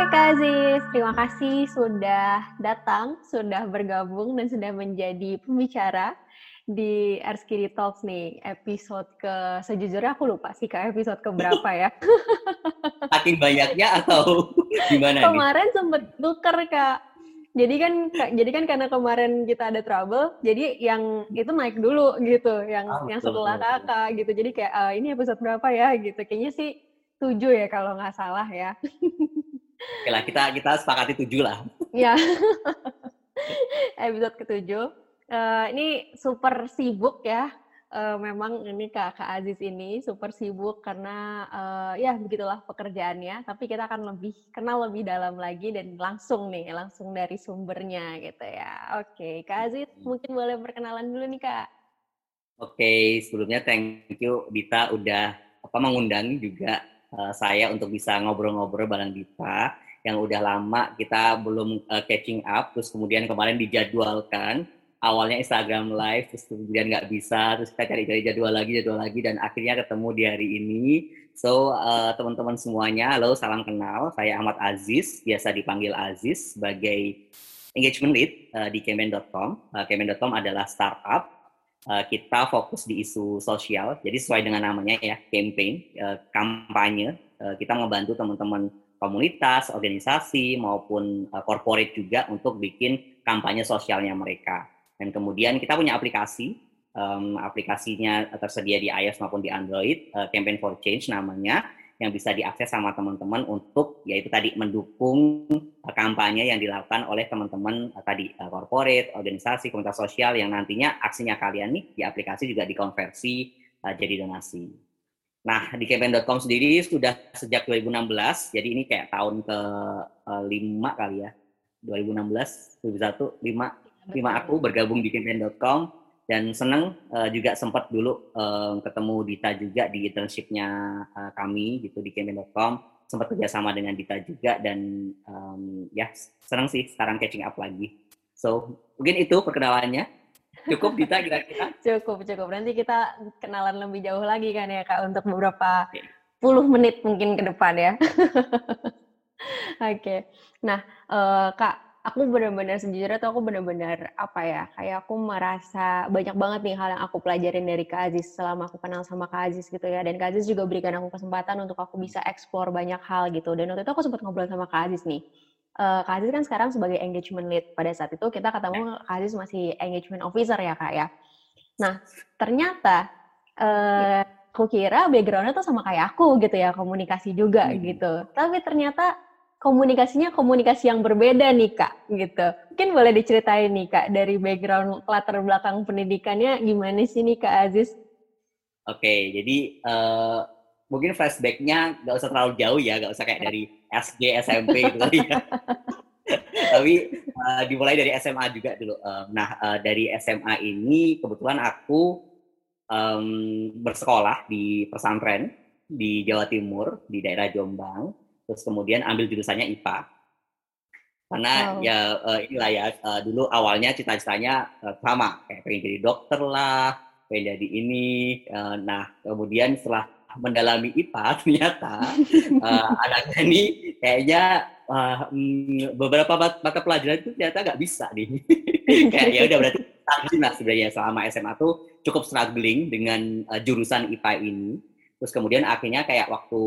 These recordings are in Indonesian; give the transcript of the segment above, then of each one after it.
Oke Kak Aziz, terima kasih sudah datang, sudah bergabung dan sudah menjadi pembicara di Erskiri Talks nih, episode ke sejujurnya aku lupa sih Kak episode ke berapa ya. Saking banyaknya atau gimana Kemarin nih? Sempet tuker Kak. Jadi kan jadi kan karena kemarin kita ada trouble, jadi yang itu naik dulu gitu, yang ah, yang setelah kakak gitu. Jadi kayak uh, ini episode berapa ya gitu. Kayaknya sih tujuh ya kalau nggak salah ya. Oke lah, kita kita sepakati tujuh lah. Iya. Episode ketujuh. Uh, ini super sibuk ya. Uh, memang ini Kak, Kak Aziz ini super sibuk karena uh, ya begitulah pekerjaannya. Tapi kita akan lebih kenal lebih dalam lagi dan langsung nih, langsung dari sumbernya gitu ya. Oke, Kak Aziz mungkin boleh perkenalan dulu nih Kak. Oke, sebelumnya thank you Dita udah apa mengundang juga uh, saya untuk bisa ngobrol-ngobrol bareng Dita yang udah lama kita belum uh, catching up terus kemudian kemarin dijadwalkan. Awalnya Instagram live terus kemudian nggak bisa terus kita cari-cari jadwal lagi jadwal lagi dan akhirnya ketemu di hari ini. So uh, teman-teman semuanya halo salam kenal. Saya Ahmad Aziz biasa dipanggil Aziz sebagai engagement lead uh, di Kemen.com uh, Kemen.com adalah startup uh, kita fokus di isu sosial jadi sesuai dengan namanya ya campaign uh, kampanye uh, kita membantu teman-teman komunitas, organisasi maupun uh, corporate juga untuk bikin kampanye sosialnya mereka. Dan kemudian kita punya aplikasi, um, aplikasinya tersedia di iOS maupun di Android, uh, Campaign for Change namanya, yang bisa diakses sama teman-teman untuk yaitu tadi mendukung kampanye yang dilakukan oleh teman-teman uh, tadi uh, corporate, organisasi, komunitas sosial yang nantinya aksinya kalian nih di aplikasi juga dikonversi uh, jadi donasi. Nah, di campaign.com sendiri sudah sejak 2016, jadi ini kayak tahun ke uh, kali ya. 2016, 2001, 5, 5 aku bergabung di campaign.com dan seneng uh, juga sempat dulu uh, ketemu Dita juga di internshipnya uh, kami gitu di campaign.com sempat kerjasama dengan Dita juga dan um, ya seneng sih sekarang catching up lagi. So mungkin itu perkenalannya. Cukup Dita kira-kira? cukup, cukup. Nanti kita kenalan lebih jauh lagi kan ya Kak untuk beberapa puluh menit mungkin ke depan ya. Oke. okay. Nah, uh, Kak, aku benar-benar sejujurnya tuh aku benar-benar apa ya, kayak aku merasa banyak banget nih hal yang aku pelajarin dari Kak Aziz selama aku kenal sama Kak Aziz gitu ya. Dan Kak Aziz juga berikan aku kesempatan untuk aku bisa explore banyak hal gitu. Dan waktu itu aku sempat ngobrol sama Kak Aziz nih uh, Kak Aziz kan sekarang sebagai engagement lead. Pada saat itu kita ketemu Kak Aziz masih engagement officer ya Kak ya. Nah, ternyata uh, aku kira backgroundnya tuh sama kayak aku gitu ya, komunikasi juga hmm. gitu. Tapi ternyata komunikasinya komunikasi yang berbeda nih Kak gitu. Mungkin boleh diceritain nih Kak dari background latar belakang pendidikannya gimana sih nih Kak Aziz? Oke, jadi uh, mungkin flashbacknya nggak usah terlalu jauh ya, nggak usah kayak dari SD, SMP gitu ya. Tapi uh, dimulai dari SMA juga dulu. Uh, nah, uh, dari SMA ini kebetulan aku um, bersekolah di pesantren di Jawa Timur, di daerah Jombang. Terus kemudian ambil jurusannya IPA. Karena wow. ya uh, inilah ya, uh, dulu awalnya cita-citanya uh, sama, kayak pengen jadi dokter lah, pengen jadi ini. Uh, nah, kemudian setelah mendalami IPA ternyata uh, anaknya ini kayaknya uh, beberapa mata pelajaran itu ternyata nggak bisa nih. kayak ya udah berarti struggling lah sebenarnya selama SMA tuh cukup struggling dengan uh, jurusan IPA ini. Terus kemudian akhirnya kayak waktu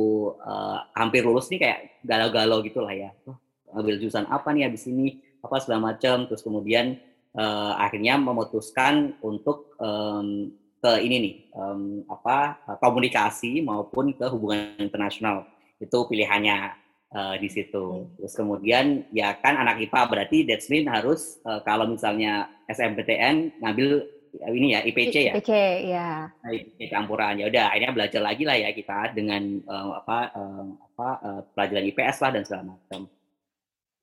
uh, hampir lulus nih kayak galau-galau gitu lah ya. Oh, ambil jurusan apa nih habis ini? Apa segala macam. Terus kemudian uh, akhirnya memutuskan untuk um, ke ini nih um, apa komunikasi maupun ke hubungan internasional itu pilihannya uh, di situ. Terus kemudian ya kan anak IPA berarti that's mean harus uh, kalau misalnya SMPTN ngambil ini ya IPC ya. IPC ya. Nah, IPC campuran ya udah akhirnya belajar lagi lah ya kita dengan uh, apa uh, apa uh, pelajaran IPS lah dan segala macam.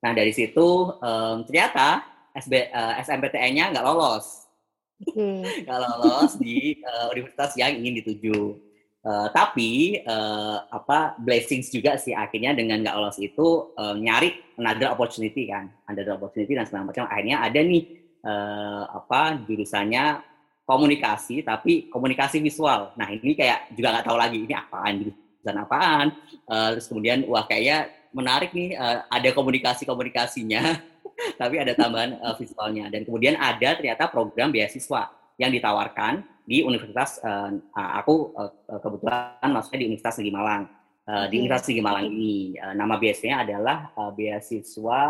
Nah dari situ um, ternyata SB, uh, SMPTN-nya nggak lolos okay. kalau lolos di uh, universitas yang ingin dituju. Uh, tapi uh, apa blessings juga sih akhirnya dengan nggak lolos itu uh, nyari another opportunity kan, another opportunity dan segala macam. Akhirnya ada nih uh, apa jurusannya komunikasi tapi komunikasi visual. Nah ini kayak juga nggak tahu lagi ini apaan jurusan apaan. Uh, terus kemudian wah kayaknya menarik nih uh, ada komunikasi-komunikasinya tapi ada tambahan uh, visualnya dan kemudian ada ternyata program beasiswa yang ditawarkan di Universitas uh, aku uh, kebetulan maksudnya di Universitas Negeri Malang uh, di Universitas Negeri Malang ini uh, nama biasanya adalah uh, beasiswa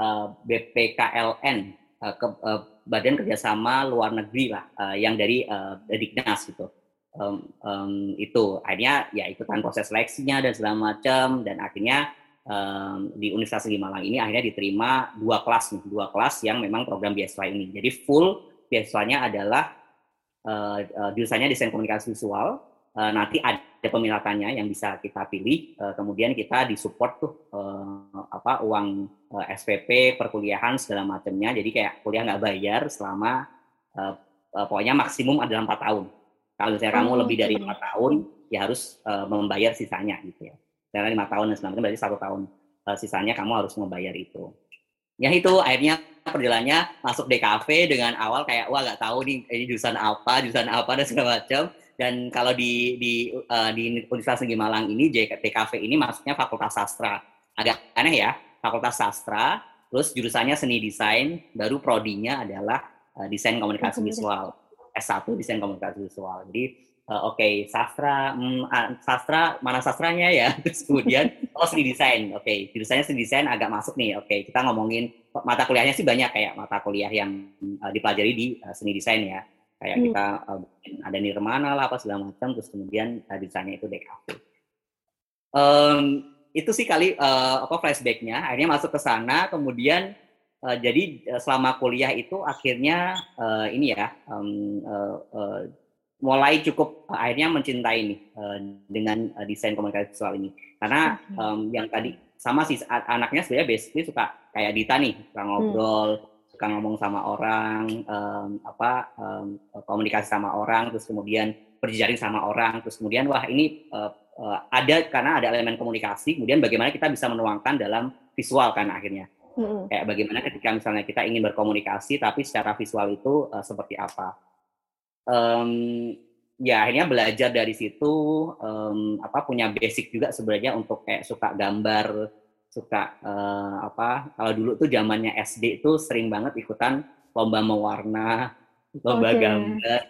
uh, BPKLN uh, ke, uh, Badan Kerjasama Luar Negeri lah uh, yang dari uh, Diknas gitu. Um, um, itu. Akhirnya ya ikutan proses seleksinya dan segala macam dan akhirnya um, di Universitas Negeri Malang ini akhirnya diterima dua kelas nih. Dua kelas yang memang program beasiswa ini. Jadi full beasiswanya adalah uh, uh, jurusannya desain komunikasi visual. Uh, nanti ada pemilatannya yang bisa kita pilih uh, kemudian kita disupport tuh uh, apa uang uh, SPP perkuliahan segala macamnya jadi kayak kuliah nggak bayar selama uh, uh, pokoknya maksimum adalah empat tahun kalau misalnya kamu lebih dari lima tahun, ya harus uh, membayar sisanya gitu ya. Karena lima tahun dan sembilan berarti satu tahun uh, sisanya kamu harus membayar itu. Ya itu akhirnya perjalanannya masuk DKV dengan awal kayak wah nggak tahu nih ini jurusan apa, jurusan apa dan segala macam. Dan kalau di di uh, di Universitas Negeri Malang ini DKV ini maksudnya Fakultas Sastra. Agak aneh ya, Fakultas Sastra, terus jurusannya seni desain, baru prodinya adalah uh, desain komunikasi visual. S1 desain komunikasi visual. Jadi uh, oke okay, sastra hmm, sastra mana sastranya ya terus kemudian oh seni desain oke okay, jurusannya seni desain agak masuk nih oke okay, kita ngomongin mata kuliahnya sih banyak kayak mata kuliah yang uh, dipelajari di uh, seni desain ya kayak hmm. kita uh, ada nirmana lah apa segala macam terus kemudian uh, desainnya itu DKV um, itu sih kali uh, apa flashbacknya akhirnya masuk ke sana kemudian Uh, jadi uh, selama kuliah itu akhirnya uh, ini ya um, uh, uh, mulai cukup uh, akhirnya mencintai nih uh, dengan uh, desain komunikasi visual ini karena um, yang tadi sama sih anaknya sebenarnya basically suka kayak Dita nih suka hmm. ngobrol hmm. Suka ngomong sama orang um, apa um, komunikasi sama orang terus kemudian berjejaring sama orang terus kemudian wah ini uh, uh, ada karena ada elemen komunikasi kemudian bagaimana kita bisa menuangkan dalam visual kan akhirnya Hmm. Kayak bagaimana ketika misalnya kita ingin berkomunikasi, tapi secara visual itu uh, seperti apa? Um, ya akhirnya belajar dari situ, um, apa punya basic juga sebenarnya untuk kayak suka gambar, suka uh, apa? Kalau dulu tuh zamannya SD itu sering banget ikutan lomba mewarna, lomba okay. gambar.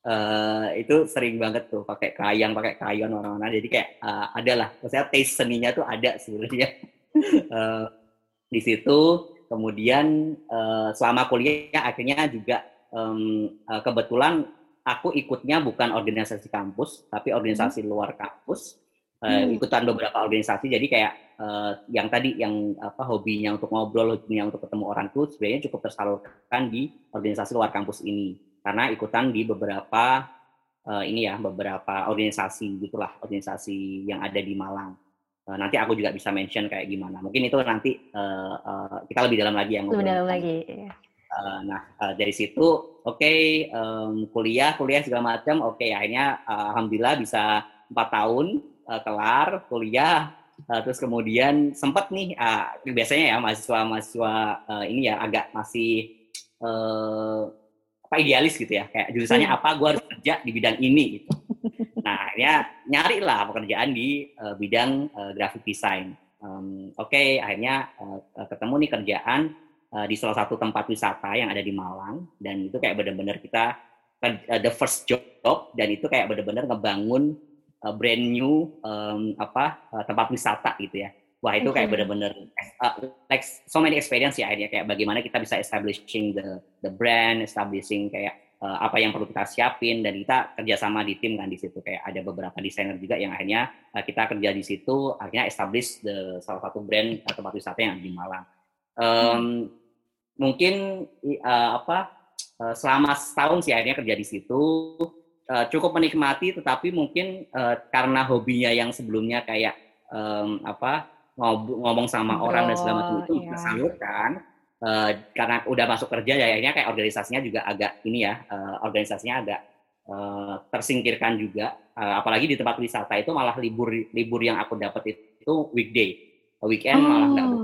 Uh, itu sering banget tuh pakai kayang, pakai kayon orang-orang. Jadi kayak uh, ada lah, maksudnya taste seninya tuh ada sebenarnya. uh, di situ kemudian uh, selama kuliah akhirnya juga um, uh, kebetulan aku ikutnya bukan organisasi kampus tapi organisasi hmm. luar kampus uh, hmm. ikutan beberapa organisasi jadi kayak uh, yang tadi yang apa hobinya untuk ngobrol hobinya untuk ketemu orang tuh sebenarnya cukup tersalurkan di organisasi luar kampus ini karena ikutan di beberapa uh, ini ya beberapa organisasi gitulah organisasi yang ada di Malang Eh, nanti aku juga bisa mention kayak gimana. Mungkin itu nanti uh, uh, kita lebih dalam lagi yang lebih dalam lagi. Uh, nah uh, dari situ oke okay, um, kuliah kuliah segala macam oke okay, akhirnya uh, alhamdulillah bisa empat tahun uh, kelar kuliah uh, terus kemudian sempat nih uh, biasanya ya mahasiswa mahasiswa uh, ini ya agak masih uh, apa idealis gitu ya kayak jurusannya hmm. apa gue harus kerja di bidang ini gitu Nah, akhirnya nyari lah pekerjaan di uh, bidang uh, graphic design. Um, Oke, okay, akhirnya uh, ketemu nih kerjaan uh, di salah satu tempat wisata yang ada di Malang dan itu kayak benar-benar kita uh, the first job dan itu kayak benar-benar ngebangun uh, brand new um, apa uh, tempat wisata gitu ya. Wah itu kayak benar-benar uh, like so many experience ya akhirnya kayak bagaimana kita bisa establishing the the brand, establishing kayak uh, apa yang perlu kita siapin dan kita kerjasama di tim kan di situ kayak ada beberapa desainer juga yang akhirnya uh, kita kerja di situ akhirnya establish the salah satu brand uh, tempat wisata yang di Malang. Um, hmm. Mungkin uh, apa uh, selama setahun sih akhirnya kerja di situ uh, cukup menikmati tetapi mungkin uh, karena hobinya yang sebelumnya kayak um, apa ngomong sama orang dan segala macam itu iya. tersalurkan uh, karena udah masuk kerja ya akhirnya kayak organisasinya juga agak ini ya uh, organisasinya agak uh, tersingkirkan juga uh, apalagi di tempat wisata itu malah libur libur yang aku dapat itu weekday weekend oh. malah nggak libur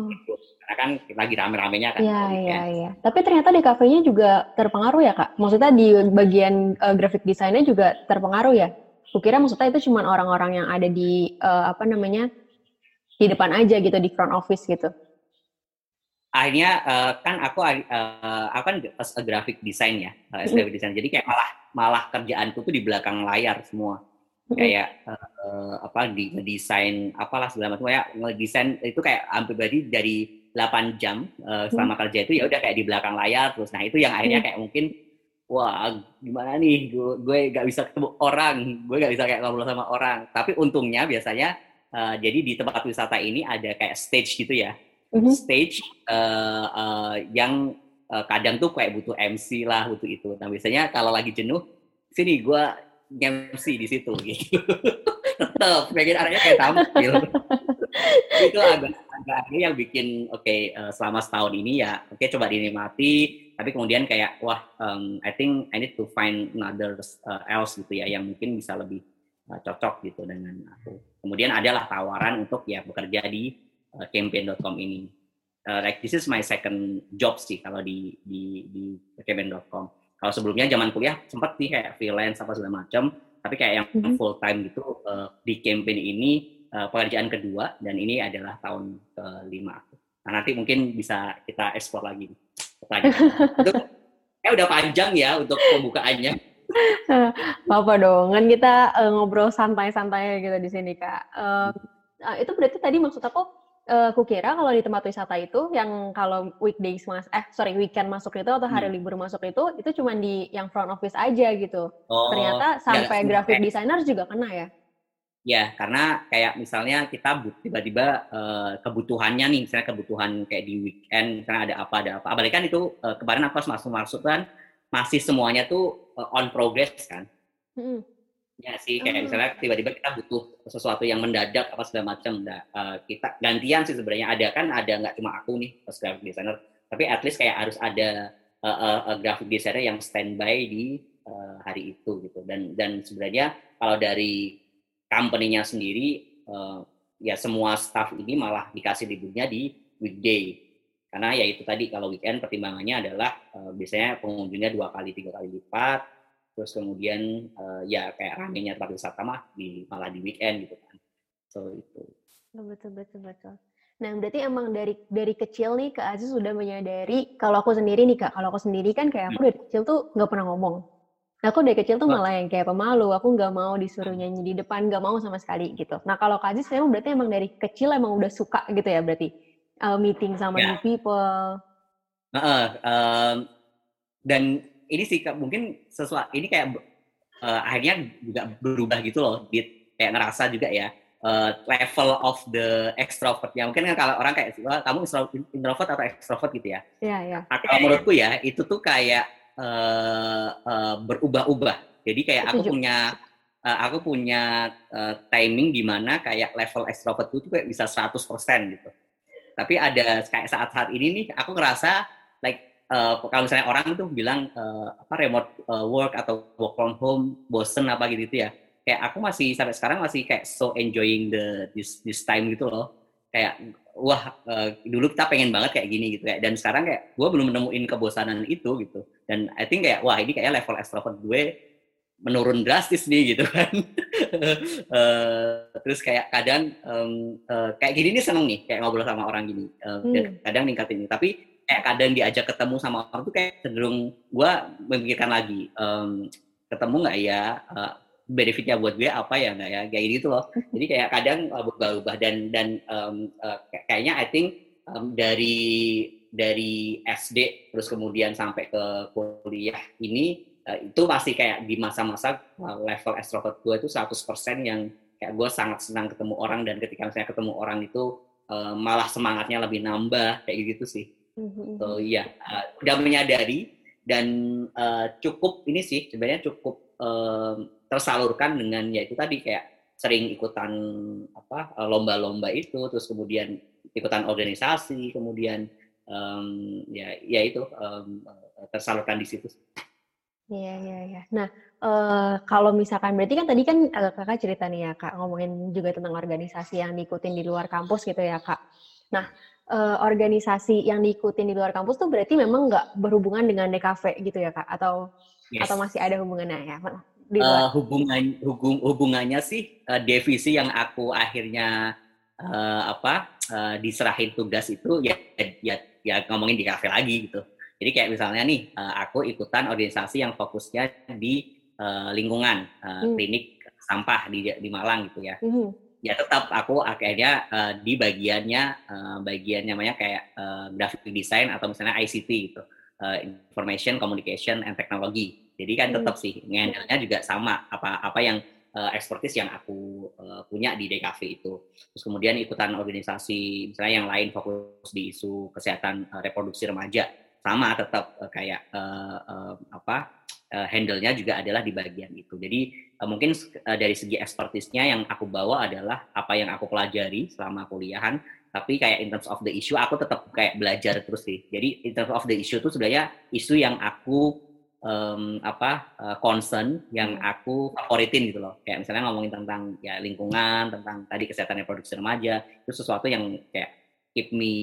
karena kan lagi rame-ramenya kan Iya iya iya. Tapi ternyata di kafenya juga terpengaruh ya kak? Maksudnya di bagian uh, graphic desainnya juga terpengaruh ya? Kukira maksudnya itu cuma orang-orang yang ada di uh, apa namanya di depan aja gitu di front office gitu? Akhirnya uh, kan aku uh, aku kan as a graphic design ya as graphic design. Jadi kayak malah malah kerjaanku tuh di belakang layar semua. Kayak uh, apa di ngedesain apalah segala macam. Kayak ngedesain itu kayak hampir berarti dari 8 jam uh, selama kerja itu ya udah kayak di belakang layar terus nah itu yang akhirnya kayak mungkin wah gimana nih gue gue gak bisa ketemu orang gue gak bisa kayak ngobrol sama orang tapi untungnya biasanya uh, jadi di tempat wisata ini ada kayak stage gitu ya mm-hmm. stage uh, uh, yang uh, kadang tuh kayak butuh MC lah butuh itu. Nah biasanya kalau lagi jenuh, sini gue MC di situ gitu. Tetap pengen arahnya kayak tampil. itu agak agak yang bikin oke okay, uh, selama setahun ini ya oke okay, coba dinikmati tapi kemudian kayak wah um, I think I need to find another uh, else gitu ya yang mungkin bisa lebih uh, cocok gitu dengan aku. Kemudian adalah tawaran untuk ya bekerja di uh, campaign.com ini. Uh, like this is my second job sih kalau di di di campaign.com. Kalau sebelumnya zaman kuliah sempat sih kayak freelance apa segala macam, tapi kayak yang mm -hmm. full time gitu uh, di campaign ini uh, pekerjaan kedua dan ini adalah tahun kelima. Nah nanti mungkin bisa kita ekspor lagi. itu eh udah panjang ya untuk pembukaannya. Apa dong, kan kita uh, ngobrol santai-santai gitu di sini kak. Uh, itu berarti tadi maksud aku uh, kukira kalau di tempat wisata itu yang kalau weekdays mas eh sorry weekend masuk itu atau hari hmm. libur masuk itu itu cuma di yang front office aja gitu. Oh, Ternyata sampai ya, graphic designer juga kena ya? Ya, karena kayak misalnya kita tiba-tiba uh, kebutuhannya nih, misalnya kebutuhan kayak di weekend, misalnya ada apa, ada apa. Apalagi kan itu uh, kemarin aku masuk-masuk kan masih semuanya tuh uh, on progress kan. Hmm. Ya sih, kayak oh. misalnya tiba-tiba kita butuh sesuatu yang mendadak apa segala macam. Nah, uh, kita gantian sih sebenarnya ada kan ada nggak cuma aku nih graphic designer, tapi at least kayak harus ada uh, uh, uh, graphic designer yang standby di uh, hari itu gitu. Dan dan sebenarnya kalau dari company-nya sendiri uh, ya semua staff ini malah dikasih liburnya di weekday. Karena ya itu tadi kalau weekend pertimbangannya adalah uh, biasanya pengunjungnya dua kali tiga kali lipat. Terus kemudian uh, ya kayak ramenya tempat wisata mah di malah di weekend gitu kan. So itu. Oh, betul betul betul. Nah berarti emang dari dari kecil nih kak Aziz sudah menyadari kalau aku sendiri nih kak kalau aku sendiri kan kayak aku hmm. dari kecil tuh nggak pernah ngomong aku dari kecil tuh malah yang kayak pemalu aku nggak mau disuruh nyanyi di depan nggak mau sama sekali gitu nah kalau kak Aziz emang berarti emang dari kecil emang udah suka gitu ya berarti uh, meeting sama yeah. new people uh, uh, um, dan ini sih mungkin sesuatu ini kayak uh, akhirnya juga berubah gitu loh, di kayak ngerasa juga ya uh, level of the extrovert ya mungkin kan kalau orang kayak kamu introvert atau extrovert gitu ya. Iya iya. Kalau menurutku ya itu tuh kayak uh, uh, berubah-ubah. Jadi kayak aku punya uh, aku punya uh, timing di mana kayak level extrovert itu kayak bisa 100% gitu. Tapi ada kayak saat-saat ini nih aku ngerasa like uh, kalau misalnya orang tuh bilang uh, apa remote uh, work atau work from home bosen apa gitu, gitu ya kayak aku masih sampai sekarang masih kayak so enjoying the this this time gitu loh kayak wah uh, dulu kita pengen banget kayak gini gitu ya dan sekarang kayak gue belum menemuin kebosanan itu gitu. Dan I think kayak wah ini kayak level extrovert gue menurun drastis nih gitu kan. Uh, terus kayak kadang um, uh, kayak gini nih seneng nih kayak ngobrol sama orang gini uh, hmm. dan kadang ningkatin ini. Tapi kayak kadang diajak ketemu sama orang tuh kayak cenderung gue memikirkan lagi um, ketemu nggak ya? Uh, benefitnya buat gue apa ya nggak ya? Kayak gitu loh. Jadi kayak kadang uh, berubah-ubah dan dan um, uh, kayaknya I think um, dari dari SD terus kemudian sampai ke kuliah ini uh, itu masih kayak di masa-masa uh, level extrovert gue itu 100% yang kayak gue sangat senang ketemu orang dan ketika saya ketemu orang itu uh, malah semangatnya lebih nambah kayak gitu sih. So iya, uh, udah menyadari dan uh, cukup ini sih sebenarnya cukup uh, tersalurkan dengan ya itu tadi kayak sering ikutan apa lomba-lomba itu, terus kemudian ikutan organisasi, kemudian um, ya ya itu um, tersalurkan di situ. Iya iya iya. Nah uh, kalau misalkan berarti kan tadi kan kakak cerita nih ya kak ngomongin juga tentang organisasi yang diikutin di luar kampus gitu ya kak. Nah uh, organisasi yang diikutin di luar kampus tuh berarti memang nggak berhubungan dengan DKV gitu ya kak? Atau yes. atau masih ada hubungannya ya? Di Uh, hubungan hubung, hubungannya sih uh, divisi yang aku akhirnya uh, apa uh, diserahin tugas itu ya ya ya ngomongin di kafe lagi gitu. Jadi kayak misalnya nih uh, aku ikutan organisasi yang fokusnya di uh, lingkungan uh, hmm. klinik sampah di di Malang gitu ya. Hmm. Ya tetap aku akhirnya uh, di bagiannya uh, bagian namanya kayak uh, graphic design atau misalnya ICT gitu. Uh, information communication and technology. Jadi kan hmm. tetap sih ngendalnya juga sama apa apa yang uh, expertise yang aku uh, punya di DKV itu. Terus kemudian ikutan organisasi misalnya yang lain fokus di isu kesehatan uh, reproduksi remaja sama tetap uh, kayak uh, uh, apa uh, handle-nya juga adalah di bagian itu. Jadi uh, mungkin uh, dari segi expertise-nya yang aku bawa adalah apa yang aku pelajari selama kuliahan tapi kayak in terms of the issue aku tetap kayak belajar terus sih. Jadi in terms of the issue itu sebenarnya isu yang aku um, apa uh, concern yang hmm. aku favoritin gitu loh. Kayak misalnya ngomongin tentang ya lingkungan, tentang tadi kesehatan reproduksi remaja, itu sesuatu yang kayak keep me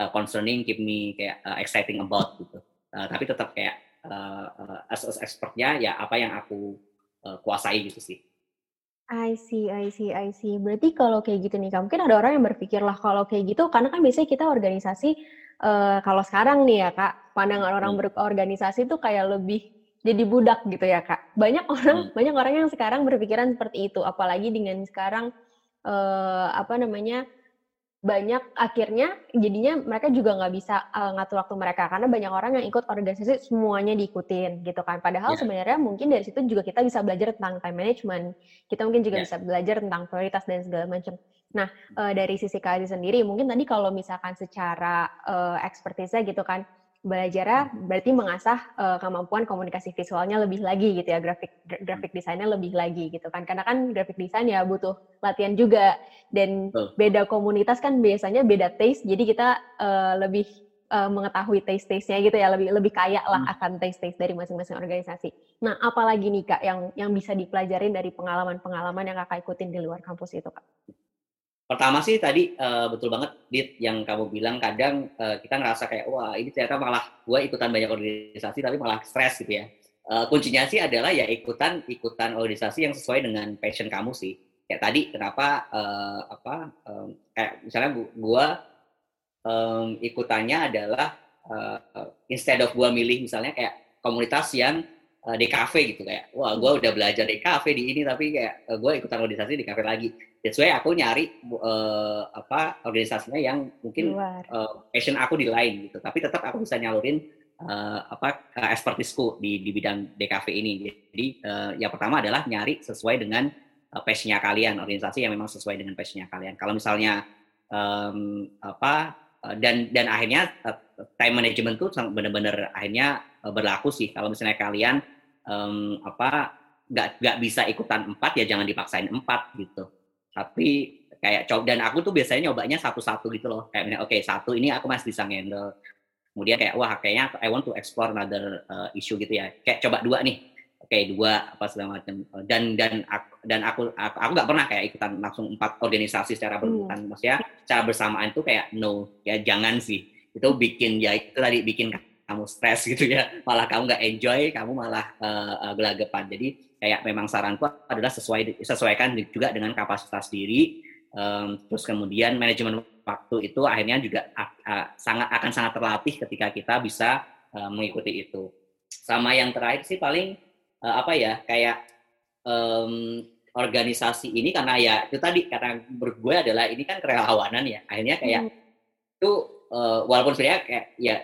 uh, concerning, keep me kayak uh, exciting about gitu. Uh, tapi tetap kayak uh, uh, as, as expertnya ya apa yang aku uh, kuasai gitu sih. I see, I see, I see. Berarti kalau kayak gitu nih, mungkin ada orang yang berpikir lah kalau kayak gitu, karena kan biasanya kita organisasi uh, kalau sekarang nih ya kak, pandangan orang hmm. berorganisasi tuh kayak lebih jadi budak gitu ya kak. Banyak orang, hmm. banyak orang yang sekarang berpikiran seperti itu, apalagi dengan sekarang uh, apa namanya banyak akhirnya jadinya mereka juga nggak bisa uh, ngatur waktu mereka karena banyak orang yang ikut organisasi semuanya diikutin gitu kan padahal yeah. sebenarnya mungkin dari situ juga kita bisa belajar tentang time management kita mungkin juga yeah. bisa belajar tentang prioritas dan segala macam nah uh, dari sisi kalian sendiri mungkin tadi kalau misalkan secara uh, expertise gitu kan belajarnya hmm. berarti mengasah uh, kemampuan komunikasi visualnya lebih lagi gitu ya grafik grafik desainnya lebih lagi gitu kan karena kan grafik desain ya butuh latihan juga dan beda komunitas kan biasanya beda taste jadi kita uh, lebih uh, mengetahui taste-taste-nya gitu ya lebih lebih kaya lah hmm. akan taste-taste dari masing-masing organisasi. Nah apalagi nih kak yang yang bisa dipelajarin dari pengalaman-pengalaman yang kakak ikutin di luar kampus itu kak? Pertama sih tadi uh, betul banget Dit yang kamu bilang kadang uh, kita ngerasa kayak wah ini ternyata malah gue ikutan banyak organisasi tapi malah stres gitu ya. Uh, kuncinya sih adalah ya ikutan ikutan organisasi yang sesuai dengan passion kamu sih. Kayak tadi kenapa uh, apa um, kayak misalnya gue um, ikutannya adalah uh, instead of gue milih misalnya kayak komunitas yang uh, di cafe gitu kayak wah gue udah belajar di cafe di ini tapi kayak uh, gue ikutan organisasi di cafe lagi. That's why aku nyari uh, apa organisasinya yang mungkin uh, passion aku di lain gitu. Tapi tetap aku bisa nyalurin uh, apa uh, expertiseku di di bidang DKV ini. Jadi uh, yang pertama adalah nyari sesuai dengan uh, passionnya kalian organisasi yang memang sesuai dengan passionnya kalian. Kalau misalnya um, apa dan dan akhirnya uh, time management tuh benar-benar akhirnya uh, berlaku sih. Kalau misalnya kalian um, apa nggak nggak bisa ikutan empat ya jangan dipaksain empat gitu. Tapi kayak coba dan aku tuh biasanya nyobanya satu-satu gitu loh. Kayak oke okay, satu ini aku masih bisa handle kemudian kayak wah kayaknya I want to explore another uh, issue gitu ya. Kayak coba dua nih okay, dua apa segala macam. Dan dan aku dan aku aku aku nggak pernah kayak ikutan langsung empat organisasi secara hmm. berurutan hmm. maksudnya secara bersamaan tuh kayak no ya jangan sih. Itu bikin ya itu tadi bikin kamu stres gitu ya. Malah kamu nggak enjoy kamu malah uh, uh, gelagapan. Jadi kayak memang saranku adalah sesuai sesuaikan juga dengan kapasitas diri. Um, terus kemudian manajemen waktu itu akhirnya juga uh, sangat akan sangat terlatih ketika kita bisa uh, mengikuti itu. Sama yang terakhir sih paling uh, apa ya kayak um, organisasi ini karena ya itu tadi karena gue adalah ini kan kerelawanan ya akhirnya kayak hmm. itu uh, walaupun sebenarnya kayak ya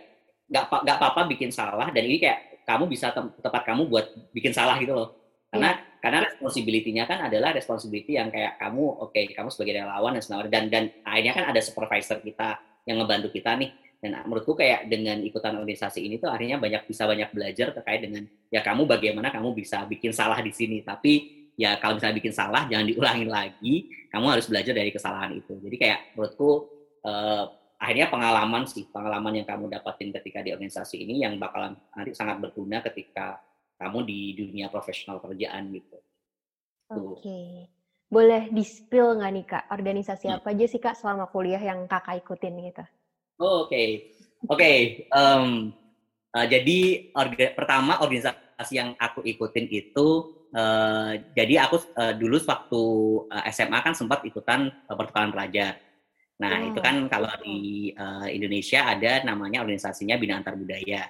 nggak nggak apa-apa bikin salah dan ini kayak kamu bisa tem tempat kamu buat bikin salah gitu loh karena yeah. karena responsibility-nya kan adalah responsibility yang kayak kamu oke okay, kamu sebagai relawan dan dan dan akhirnya kan ada supervisor kita yang ngebantu kita nih dan menurutku kayak dengan ikutan organisasi ini tuh akhirnya banyak bisa banyak belajar terkait dengan ya kamu bagaimana kamu bisa bikin salah di sini tapi ya kalau misalnya bikin salah jangan diulangin lagi kamu harus belajar dari kesalahan itu jadi kayak menurutku eh, akhirnya pengalaman sih pengalaman yang kamu dapatin ketika di organisasi ini yang bakalan nanti sangat berguna ketika kamu di dunia profesional kerjaan gitu. Oke. Okay. Boleh di-spill nggak nih Kak, organisasi hmm. apa aja sih Kak selama kuliah yang Kakak ikutin gitu? Oh, Oke, okay. oke. Okay. Um, uh, jadi orga, pertama organisasi yang aku ikutin itu uh, jadi aku uh, dulu waktu uh, SMA kan sempat ikutan uh, pertukaran pelajar. Nah, wow. itu kan kalau di uh, Indonesia ada namanya organisasinya Bina Antar Budaya.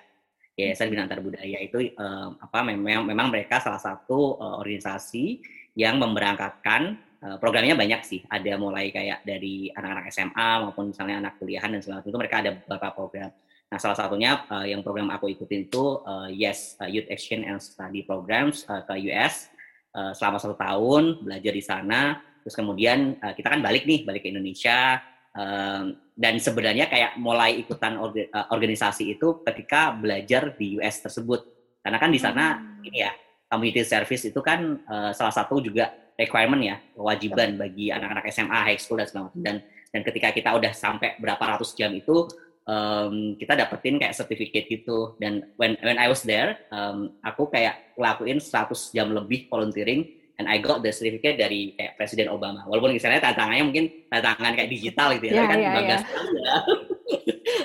Yayasan Bina Antar Budaya itu uh, apa memang memang mereka salah satu uh, organisasi yang memberangkatkan programnya banyak sih. Ada mulai kayak dari anak-anak SMA maupun misalnya anak kuliahan dan segala itu mereka ada beberapa program. Nah, salah satunya uh, yang program aku ikutin itu uh, Yes uh, Youth Exchange and Study Programs uh, ke US uh, selama satu tahun belajar di sana. Terus kemudian uh, kita kan balik nih, balik ke Indonesia. Uh, dan sebenarnya kayak mulai ikutan orga, uh, organisasi itu ketika belajar di US tersebut. Karena kan di sana hmm. ini ya community service itu kan uh, salah satu juga requirement ya kewajiban bagi anak-anak SMA, high school dan segala macam. Dan dan ketika kita udah sampai berapa ratus jam itu um, kita dapetin kayak sertifikat gitu dan when when I was there um, aku kayak ngelakuin 100 jam lebih volunteering and I got the certificate dari kayak Presiden Obama walaupun misalnya tantangannya mungkin tantangan kayak digital gitu ya, yeah, kan yeah, bangga yeah.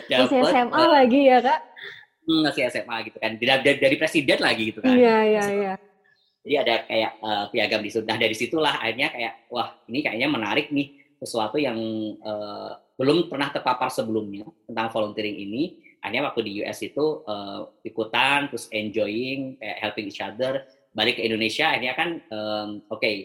ya. masih SMA uh, lagi ya kak hmm, masih SMA gitu kan dari, dari, dari presiden lagi gitu kan iya iya iya. Jadi ada kayak uh, piagam di situ nah dari situlah akhirnya kayak wah ini kayaknya menarik nih sesuatu yang uh, belum pernah terpapar sebelumnya tentang volunteering ini. Hanya waktu di US itu uh, ikutan, terus enjoying, kayak helping each other. Balik ke Indonesia, akhirnya kan, um, oke, okay,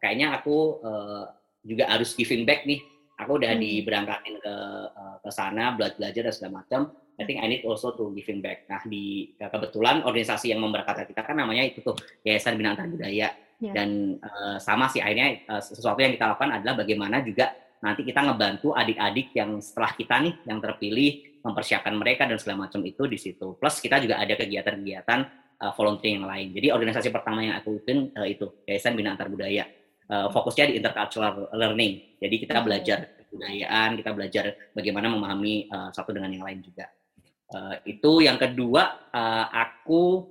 kayaknya aku uh, juga harus giving back nih. Aku udah hmm. diberangkatin ke uh, ke sana, belajar dan segala macam. I think I need also to giving back. Nah, di kebetulan organisasi yang memberkati kita kan namanya itu tuh Yayasan Binatang Budaya. Yeah. Dan uh, sama sih akhirnya uh, sesuatu yang kita lakukan adalah bagaimana juga nanti kita ngebantu adik-adik yang setelah kita nih yang terpilih mempersiapkan mereka dan segala macam itu di situ. Plus kita juga ada kegiatan-kegiatan uh, volunteering yang lain. Jadi organisasi pertama yang aku ikutin uh, itu Yayasan Bina Antar Budaya. Uh, fokusnya di intercultural learning. Jadi kita belajar kebudayaan, kita belajar bagaimana memahami uh, satu dengan yang lain juga. Uh, itu yang kedua uh, aku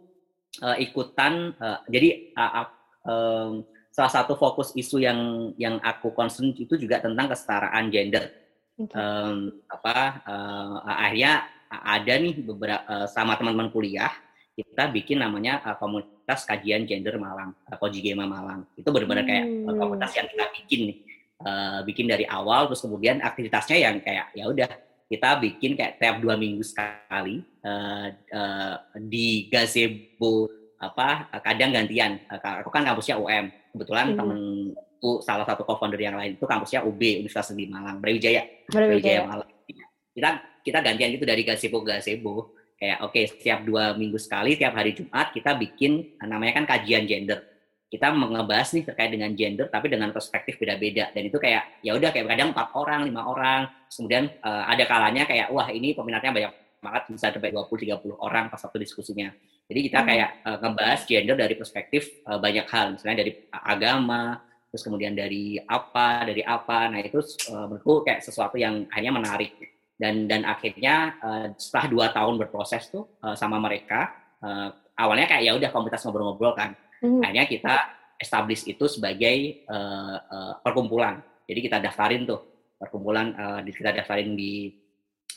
uh, ikutan. Uh, jadi uh, uh, salah satu fokus isu yang yang aku concern itu juga tentang kesetaraan gender. Okay. Um, apa uh, akhirnya ada nih beberapa uh, sama teman-teman kuliah kita bikin namanya uh, komunitas kajian gender Malang, uh, Kojigema Malang. Itu benar-benar kayak uh, komunitas yang kita bikin nih, uh, bikin dari awal, terus kemudian aktivitasnya yang kayak ya udah kita bikin kayak tiap dua minggu sekali uh, uh, di gazebo apa kadang gantian. Uh, aku kan kampusnya UM kebetulan hmm. temenku salah satu co-founder yang lain itu kampusnya UB Universitas di Malang Brawijaya. Brawijaya. Malang. Kita kita gantian gitu dari gazebo ke gazebo kayak oke okay, setiap dua minggu sekali tiap hari Jumat kita bikin namanya kan kajian gender kita mengebahas nih terkait dengan gender tapi dengan perspektif beda-beda dan itu kayak ya udah kayak kadang empat orang lima orang kemudian uh, ada kalanya kayak wah ini peminatnya banyak banget bisa sampai 20 30 orang pas waktu diskusinya jadi kita hmm. kayak uh, ngebahas gender dari perspektif uh, banyak hal, misalnya dari agama, terus kemudian dari apa, dari apa. Nah itu uh, menurutku kayak sesuatu yang hanya menarik. Dan dan akhirnya uh, setelah dua tahun berproses tuh uh, sama mereka, uh, awalnya kayak ya udah komunitas ngobrol-ngobrol kan. Hmm. Akhirnya kita establish itu sebagai uh, uh, perkumpulan. Jadi kita daftarin tuh perkumpulan, uh, kita daftarin di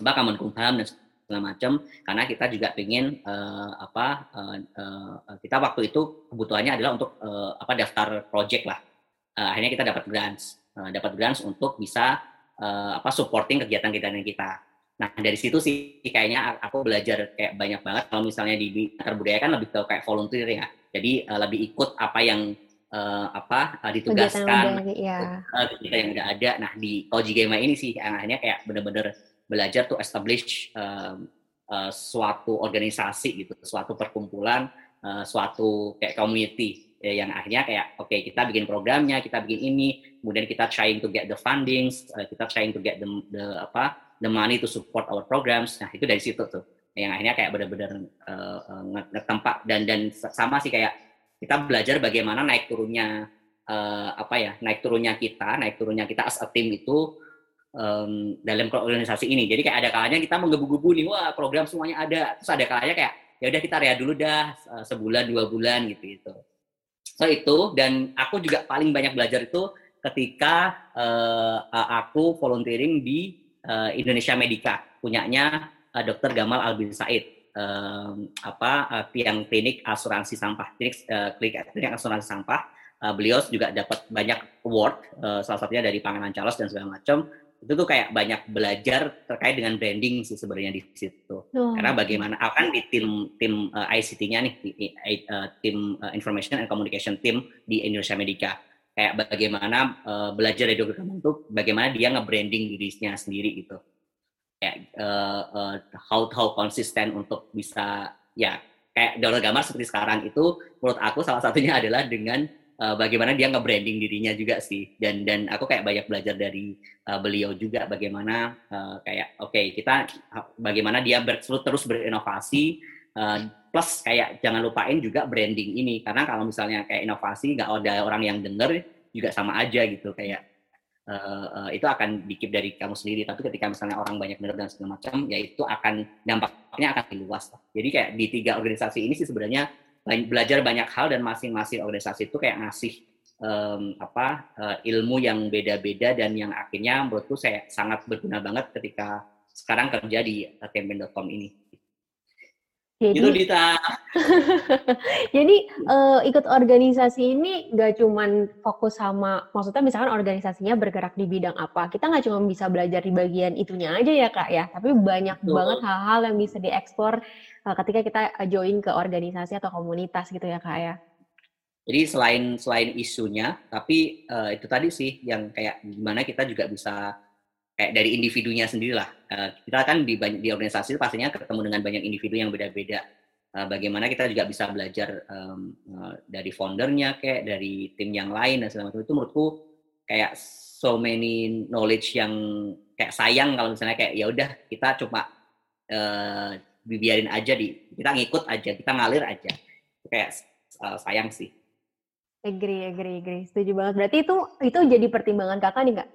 apa Kemenkumham dan segala macam karena kita juga ingin uh, apa uh, uh, kita waktu itu kebutuhannya adalah untuk uh, apa daftar project lah uh, akhirnya kita dapat grants uh, dapat grants untuk bisa uh, apa supporting kegiatan-kegiatan kita nah dari situ sih kayaknya aku belajar kayak banyak banget. Kalau misalnya di antar budaya kan lebih ke kayak volunteer ya. Jadi uh, lebih ikut apa yang uh, apa uh, ditugaskan. Kegiatan ya. yang udah ada. Nah di Koji Game ini sih yang akhirnya kayak bener-bener belajar to establish um, uh, suatu organisasi gitu, suatu perkumpulan, uh, suatu kayak community ya, yang akhirnya kayak oke okay, kita bikin programnya, kita bikin ini, kemudian kita trying to get the fundings, uh, kita trying to get the, the apa the money to support our programs. Nah itu dari situ tuh yang akhirnya kayak benar-benar uh, ngetempat dan dan sama sih kayak kita belajar bagaimana naik turunnya uh, apa ya naik turunnya kita naik turunnya kita as a team itu um, dalam organisasi ini. Jadi kayak ada kalanya kita menggebu-gebu nih, wah program semuanya ada. Terus ada kalanya kayak ya udah kita rea dulu dah sebulan dua bulan gitu gitu. So itu dan aku juga paling banyak belajar itu ketika uh, aku volunteering di uh, Indonesia Medica punyanya uh, Dr. Gamal Albin Said. um, apa uh, tiang klinik asuransi sampah, klinik, uh, klinik, klinik asuransi sampah. Uh, beliau juga dapat banyak award, uh, salah satunya dari Pangeran Charles dan segala macam itu tuh kayak banyak belajar terkait dengan branding sih sebenarnya di situ. Oh. Karena bagaimana akan di tim tim uh, ICT-nya nih, di, uh, tim uh, Information and Communication Team di Indonesia Medica. Kayak bagaimana uh, belajar dari dokter itu bagaimana dia nge-branding dirinya sendiri gitu. Kayak uh, uh, how how konsisten untuk bisa ya kayak dokter gambar seperti sekarang itu menurut aku salah satunya adalah dengan uh, bagaimana dia nge-branding dirinya juga sih dan dan aku kayak banyak belajar dari uh, beliau juga bagaimana uh, kayak oke okay, kita bagaimana dia ber, terus berinovasi uh, plus kayak jangan lupain juga branding ini. Karena kalau misalnya kayak inovasi nggak ada orang yang denger juga sama aja gitu. Kayak uh, uh, itu akan dikip dari kamu sendiri. Tapi ketika misalnya orang banyak denger dan segala macam ya itu akan dampaknya akan luas. Jadi kayak di tiga organisasi ini sih sebenarnya belajar banyak hal dan masing-masing organisasi itu kayak ngasih um, apa uh, ilmu yang beda-beda dan yang akhirnya menurutku saya sangat berguna banget ketika sekarang kerja di campaign.com ini. Jadi, itu Dita. jadi uh, ikut organisasi ini gak cuman fokus sama, maksudnya misalkan organisasinya bergerak di bidang apa, kita nggak cuma bisa belajar di bagian itunya aja ya kak ya, tapi banyak Betul. banget hal-hal yang bisa dieksplor uh, ketika kita join ke organisasi atau komunitas gitu ya kak ya. Jadi selain selain isunya, tapi uh, itu tadi sih yang kayak gimana kita juga bisa kayak dari individunya sendiri lah. Uh, kita kan di di organisasi pastinya ketemu dengan banyak individu yang beda-beda. Uh, bagaimana kita juga bisa belajar um, dari foundernya, kayak dari tim yang lain dan segala macam itu menurutku kayak so many knowledge yang kayak sayang kalau misalnya kayak ya udah kita cuma uh, biarin aja di kita ngikut aja, kita ngalir aja. Kayak uh, sayang sih. Agree, agree, agree. Setuju banget. Berarti itu itu jadi pertimbangan kakak nih nggak?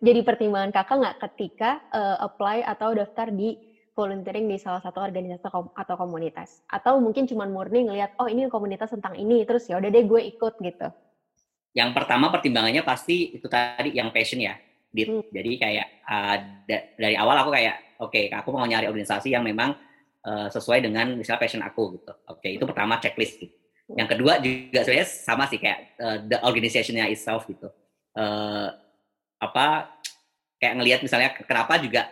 Jadi pertimbangan kakak nggak ketika uh, apply atau daftar di volunteering di salah satu organisasi atau komunitas? Atau mungkin cuma murni ngelihat, oh ini komunitas tentang ini, terus ya udah deh gue ikut gitu. Yang pertama pertimbangannya pasti itu tadi yang passion ya. Hmm. Jadi kayak uh, dari awal aku kayak, oke, okay, aku mau nyari organisasi yang memang uh, sesuai dengan misalnya passion aku gitu. Oke, okay, itu pertama checklist gitu yang kedua juga sebenarnya sama sih kayak uh, the organizationnya itself gitu. Uh, apa kayak ngelihat misalnya kenapa juga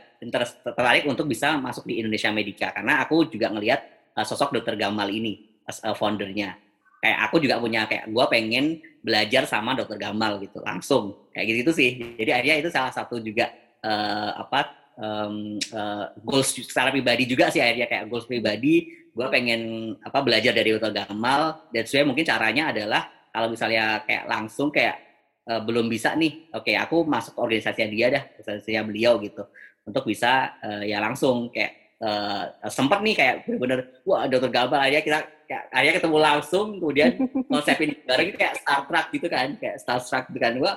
tertarik untuk bisa masuk di Indonesia Medica karena aku juga ngelihat uh, sosok Dokter Gamal ini as a foundernya. Kayak aku juga punya kayak gue pengen belajar sama Dokter Gamal gitu langsung kayak gitu, -gitu sih. Jadi akhirnya itu salah satu juga uh, apa um, uh, goals secara pribadi juga sih akhirnya kayak goals pribadi gue pengen apa belajar dari Dr. Gamal dan sebenarnya mungkin caranya adalah kalau misalnya kayak langsung kayak uh, belum bisa nih oke okay, aku masuk organisasinya dia dah organisasinya beliau gitu untuk bisa uh, ya langsung kayak uh, sempat nih kayak bener-bener wah Dr. Gamal aja kita kayak akhirnya ketemu langsung kemudian konsepin bareng itu kayak Star Trek gitu kan kayak Star Trek gitu kan gue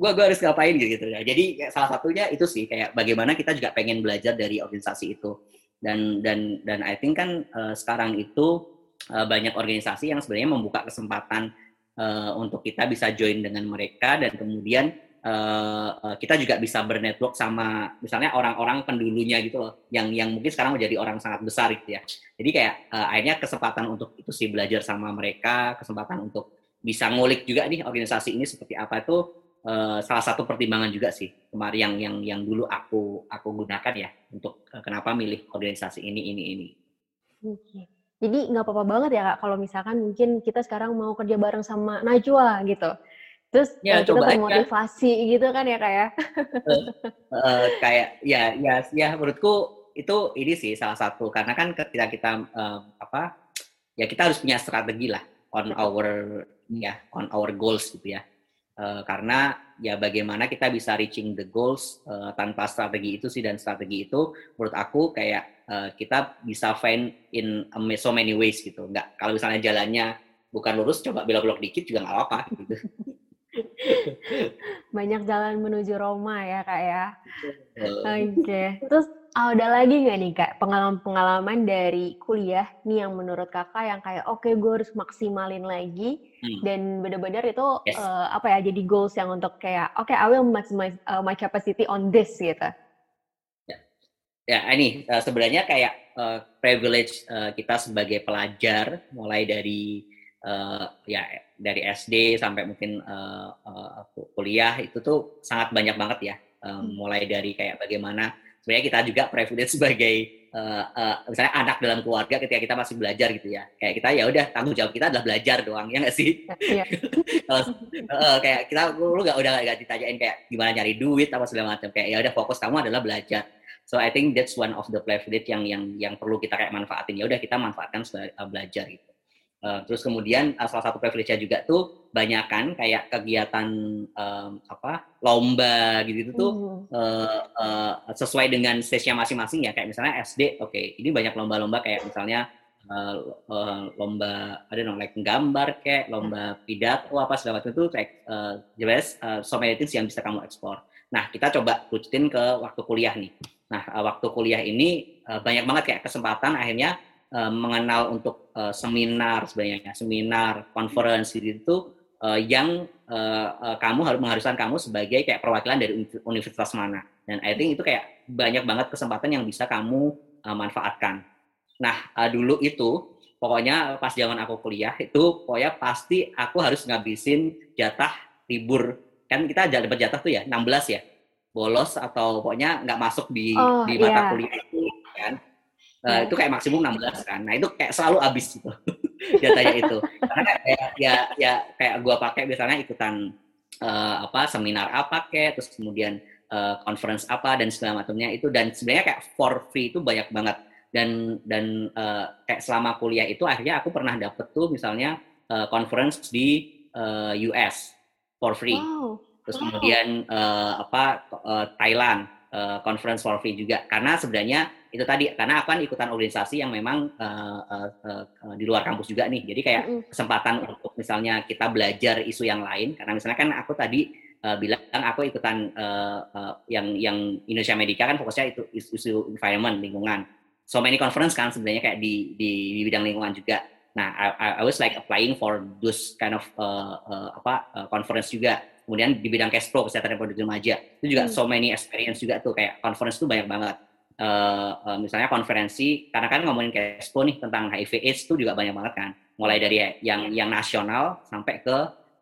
gue gue harus ngapain gitu ya jadi salah satunya itu sih kayak bagaimana kita juga pengen belajar dari organisasi itu. Dan dan dan I think kan uh, sekarang itu uh, banyak organisasi yang sebenarnya membuka kesempatan uh, untuk kita bisa join dengan mereka dan kemudian uh, kita juga bisa bernetwork sama misalnya orang-orang pendulunya gitu loh yang yang mungkin sekarang menjadi orang sangat besar gitu ya. Jadi kayak uh, akhirnya kesempatan untuk itu sih belajar sama mereka kesempatan untuk bisa ngulik juga nih organisasi ini seperti apa itu uh, salah satu pertimbangan juga sih kemarin yang yang yang dulu aku aku gunakan ya untuk uh, kenapa milih organisasi ini ini ini. Oke. Jadi nggak apa-apa banget ya kak kalau misalkan mungkin kita sekarang mau kerja bareng sama Najwa gitu. Terus ya, uh, kita termotivasi aja. gitu kan ya kak ya? uh, uh, kayak ya ya ya menurutku itu ini sih salah satu karena kan ketika kita uh, apa ya kita harus punya strategi lah on our ya on our goals gitu ya Uh, karena ya bagaimana kita bisa reaching the goals uh, tanpa strategi itu sih dan strategi itu menurut aku kayak uh, kita bisa find in so many ways gitu. Nggak kalau misalnya jalannya bukan lurus coba belok-belok dikit juga nggak apa-apa gitu. Banyak jalan menuju Roma ya kak ya. Oke okay. terus Oh, ada lagi nggak nih kak pengalaman-pengalaman dari kuliah nih yang menurut kakak yang kayak oke okay, gue harus maksimalin lagi hmm. dan benar-benar itu yes. uh, apa ya jadi goals yang untuk kayak oke okay, I will maximize uh, my capacity on this gitu. Ya, ya ini uh, sebenarnya kayak uh, privilege uh, kita sebagai pelajar mulai dari uh, ya dari SD sampai mungkin uh, uh, kuliah itu tuh sangat banyak banget ya uh, mulai dari kayak bagaimana sebenarnya kita juga privilege sebagai uh, uh, misalnya anak dalam keluarga ketika kita masih belajar gitu ya. Kayak kita ya udah tanggung jawab kita adalah belajar doang ya nggak sih? Yeah. uh, kayak kita lu nggak udah nggak ditanyain kayak gimana nyari duit apa segala macam. Kayak ya udah fokus kamu adalah belajar. So I think that's one of the privilege yang yang yang perlu kita kayak manfaatin. Ya udah kita manfaatkan sebagai uh, belajar gitu Uh, terus kemudian uh, salah satu privilege juga tuh banyak kan kayak kegiatan um, apa lomba gitu tuh mm. uh, uh, sesuai dengan stage-nya masing-masing ya. Kayak misalnya SD oke okay, ini banyak lomba-lomba kayak misalnya uh, uh, lomba ada dong like gambar kayak lomba pidato apa segala macam itu kayak uh, jelas uh, so many things yang bisa kamu ekspor nah kita coba rutin ke waktu kuliah nih. Nah uh, waktu kuliah ini uh, banyak banget kayak kesempatan akhirnya uh, mengenal untuk uh, seminar sebenarnya seminar conference itu uh, yang uh, uh, kamu harus mengharuskan kamu sebagai kayak perwakilan dari universitas mana. Dan I think itu kayak banyak banget kesempatan yang bisa kamu uh, manfaatkan. Nah uh, dulu itu pokoknya pas zaman aku kuliah itu pokoknya pasti aku harus ngabisin jatah libur. Kan kita dapat jatah tuh ya 16 ya? Bolos atau pokoknya nggak masuk di oh, di mata iya. kuliah kan Uh, itu kayak maksimum 16 kan. Nah, itu kayak selalu habis gitu. Datanya itu. Karena kayak ya ya kayak gua pakai biasanya ikutan uh, apa seminar apa kayak terus kemudian uh, conference apa dan segala macamnya itu dan sebenarnya kayak for free itu banyak banget dan dan uh, kayak selama kuliah itu akhirnya aku pernah dapet tuh misalnya uh, conference di uh, US for free. Wow. Terus wow. kemudian uh, apa uh, Thailand uh, conference for free juga. Karena sebenarnya itu tadi karena aku kan ikutan organisasi yang memang uh, uh, uh, di luar kampus juga nih. Jadi kayak kesempatan untuk misalnya kita belajar isu yang lain. Karena misalnya kan aku tadi uh, bilang aku ikutan uh, uh, yang yang Indonesia Medica kan fokusnya itu isu, isu environment lingkungan. So many conference kan sebenarnya kayak di, di di bidang lingkungan juga. Nah I, I was like applying for those kind of uh, uh, apa uh, conference juga kemudian di bidang cash flow kesehatan reproduksi remaja. Itu juga hmm. so many experience juga tuh kayak conference tuh banyak banget. Uh, uh, misalnya konferensi karena kan ngomongin Kespo nih tentang HIV AIDS itu juga banyak banget kan. Mulai dari yang yang nasional sampai ke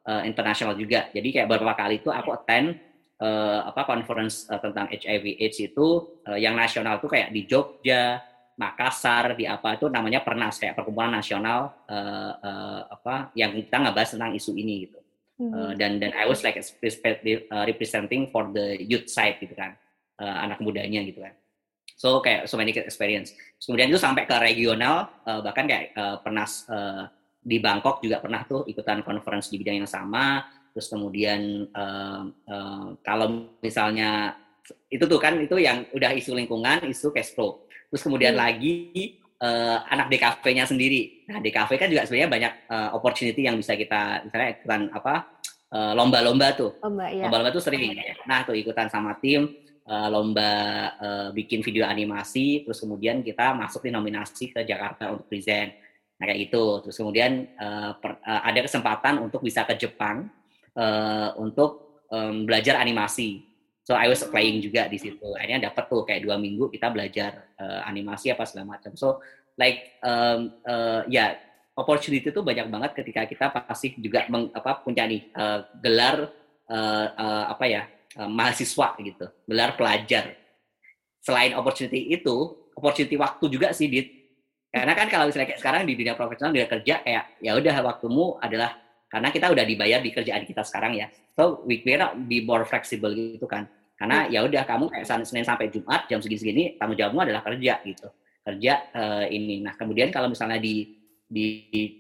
uh, internasional juga. Jadi kayak beberapa kali itu aku attend uh, apa conference uh, tentang HIV AIDS itu uh, yang nasional tuh kayak di Jogja Makassar di apa itu namanya Pernas kayak perkumpulan nasional uh, uh, apa yang kita ngebahas tentang isu ini gitu uh, dan dan I was like representing for the youth side gitu kan uh, anak mudanya gitu kan So kayak so many experience. Kemudian itu sampai ke regional, uh, bahkan kayak uh, pernah uh, di Bangkok juga pernah tuh ikutan conference di bidang yang sama. Terus kemudian uh, uh, kalau misalnya itu tuh kan itu yang udah isu lingkungan, isu cash flow. Terus kemudian hmm. lagi uh, anak DKV-nya sendiri. Nah DKV kan juga sebenarnya banyak uh, opportunity yang bisa kita misalnya ikutan apa lomba-lomba uh, tuh. Lomba, iya. Lomba-lomba tuh sering. Nah tuh ikutan sama tim uh, lomba uh, bikin video animasi, terus kemudian kita masuk di nominasi ke Jakarta untuk present. Nah kayak itu. Terus kemudian uh, per, uh, ada kesempatan untuk bisa ke Jepang uh, untuk um, belajar animasi. So I was playing juga di situ. Akhirnya dapat tuh kayak dua minggu kita belajar uh, animasi apa segala macam. So like um, uh, ya yeah, opportunity itu banyak banget ketika kita pasti juga meng, apa punya nih uh, gelar uh, uh, apa ya uh, mahasiswa gitu, gelar pelajar. Selain opportunity itu, opportunity waktu juga sih, Dit. Karena kan kalau misalnya kayak sekarang di dunia profesional, dia kerja kayak ya udah waktumu adalah karena kita udah dibayar di kerjaan kita sekarang ya. So we cannot be more flexible gitu kan. Karena ya. udah kamu kayak Senin sampai Jumat jam segini-segini tanggung jawabmu adalah kerja gitu. Kerja uh, ini. Nah, kemudian kalau misalnya di di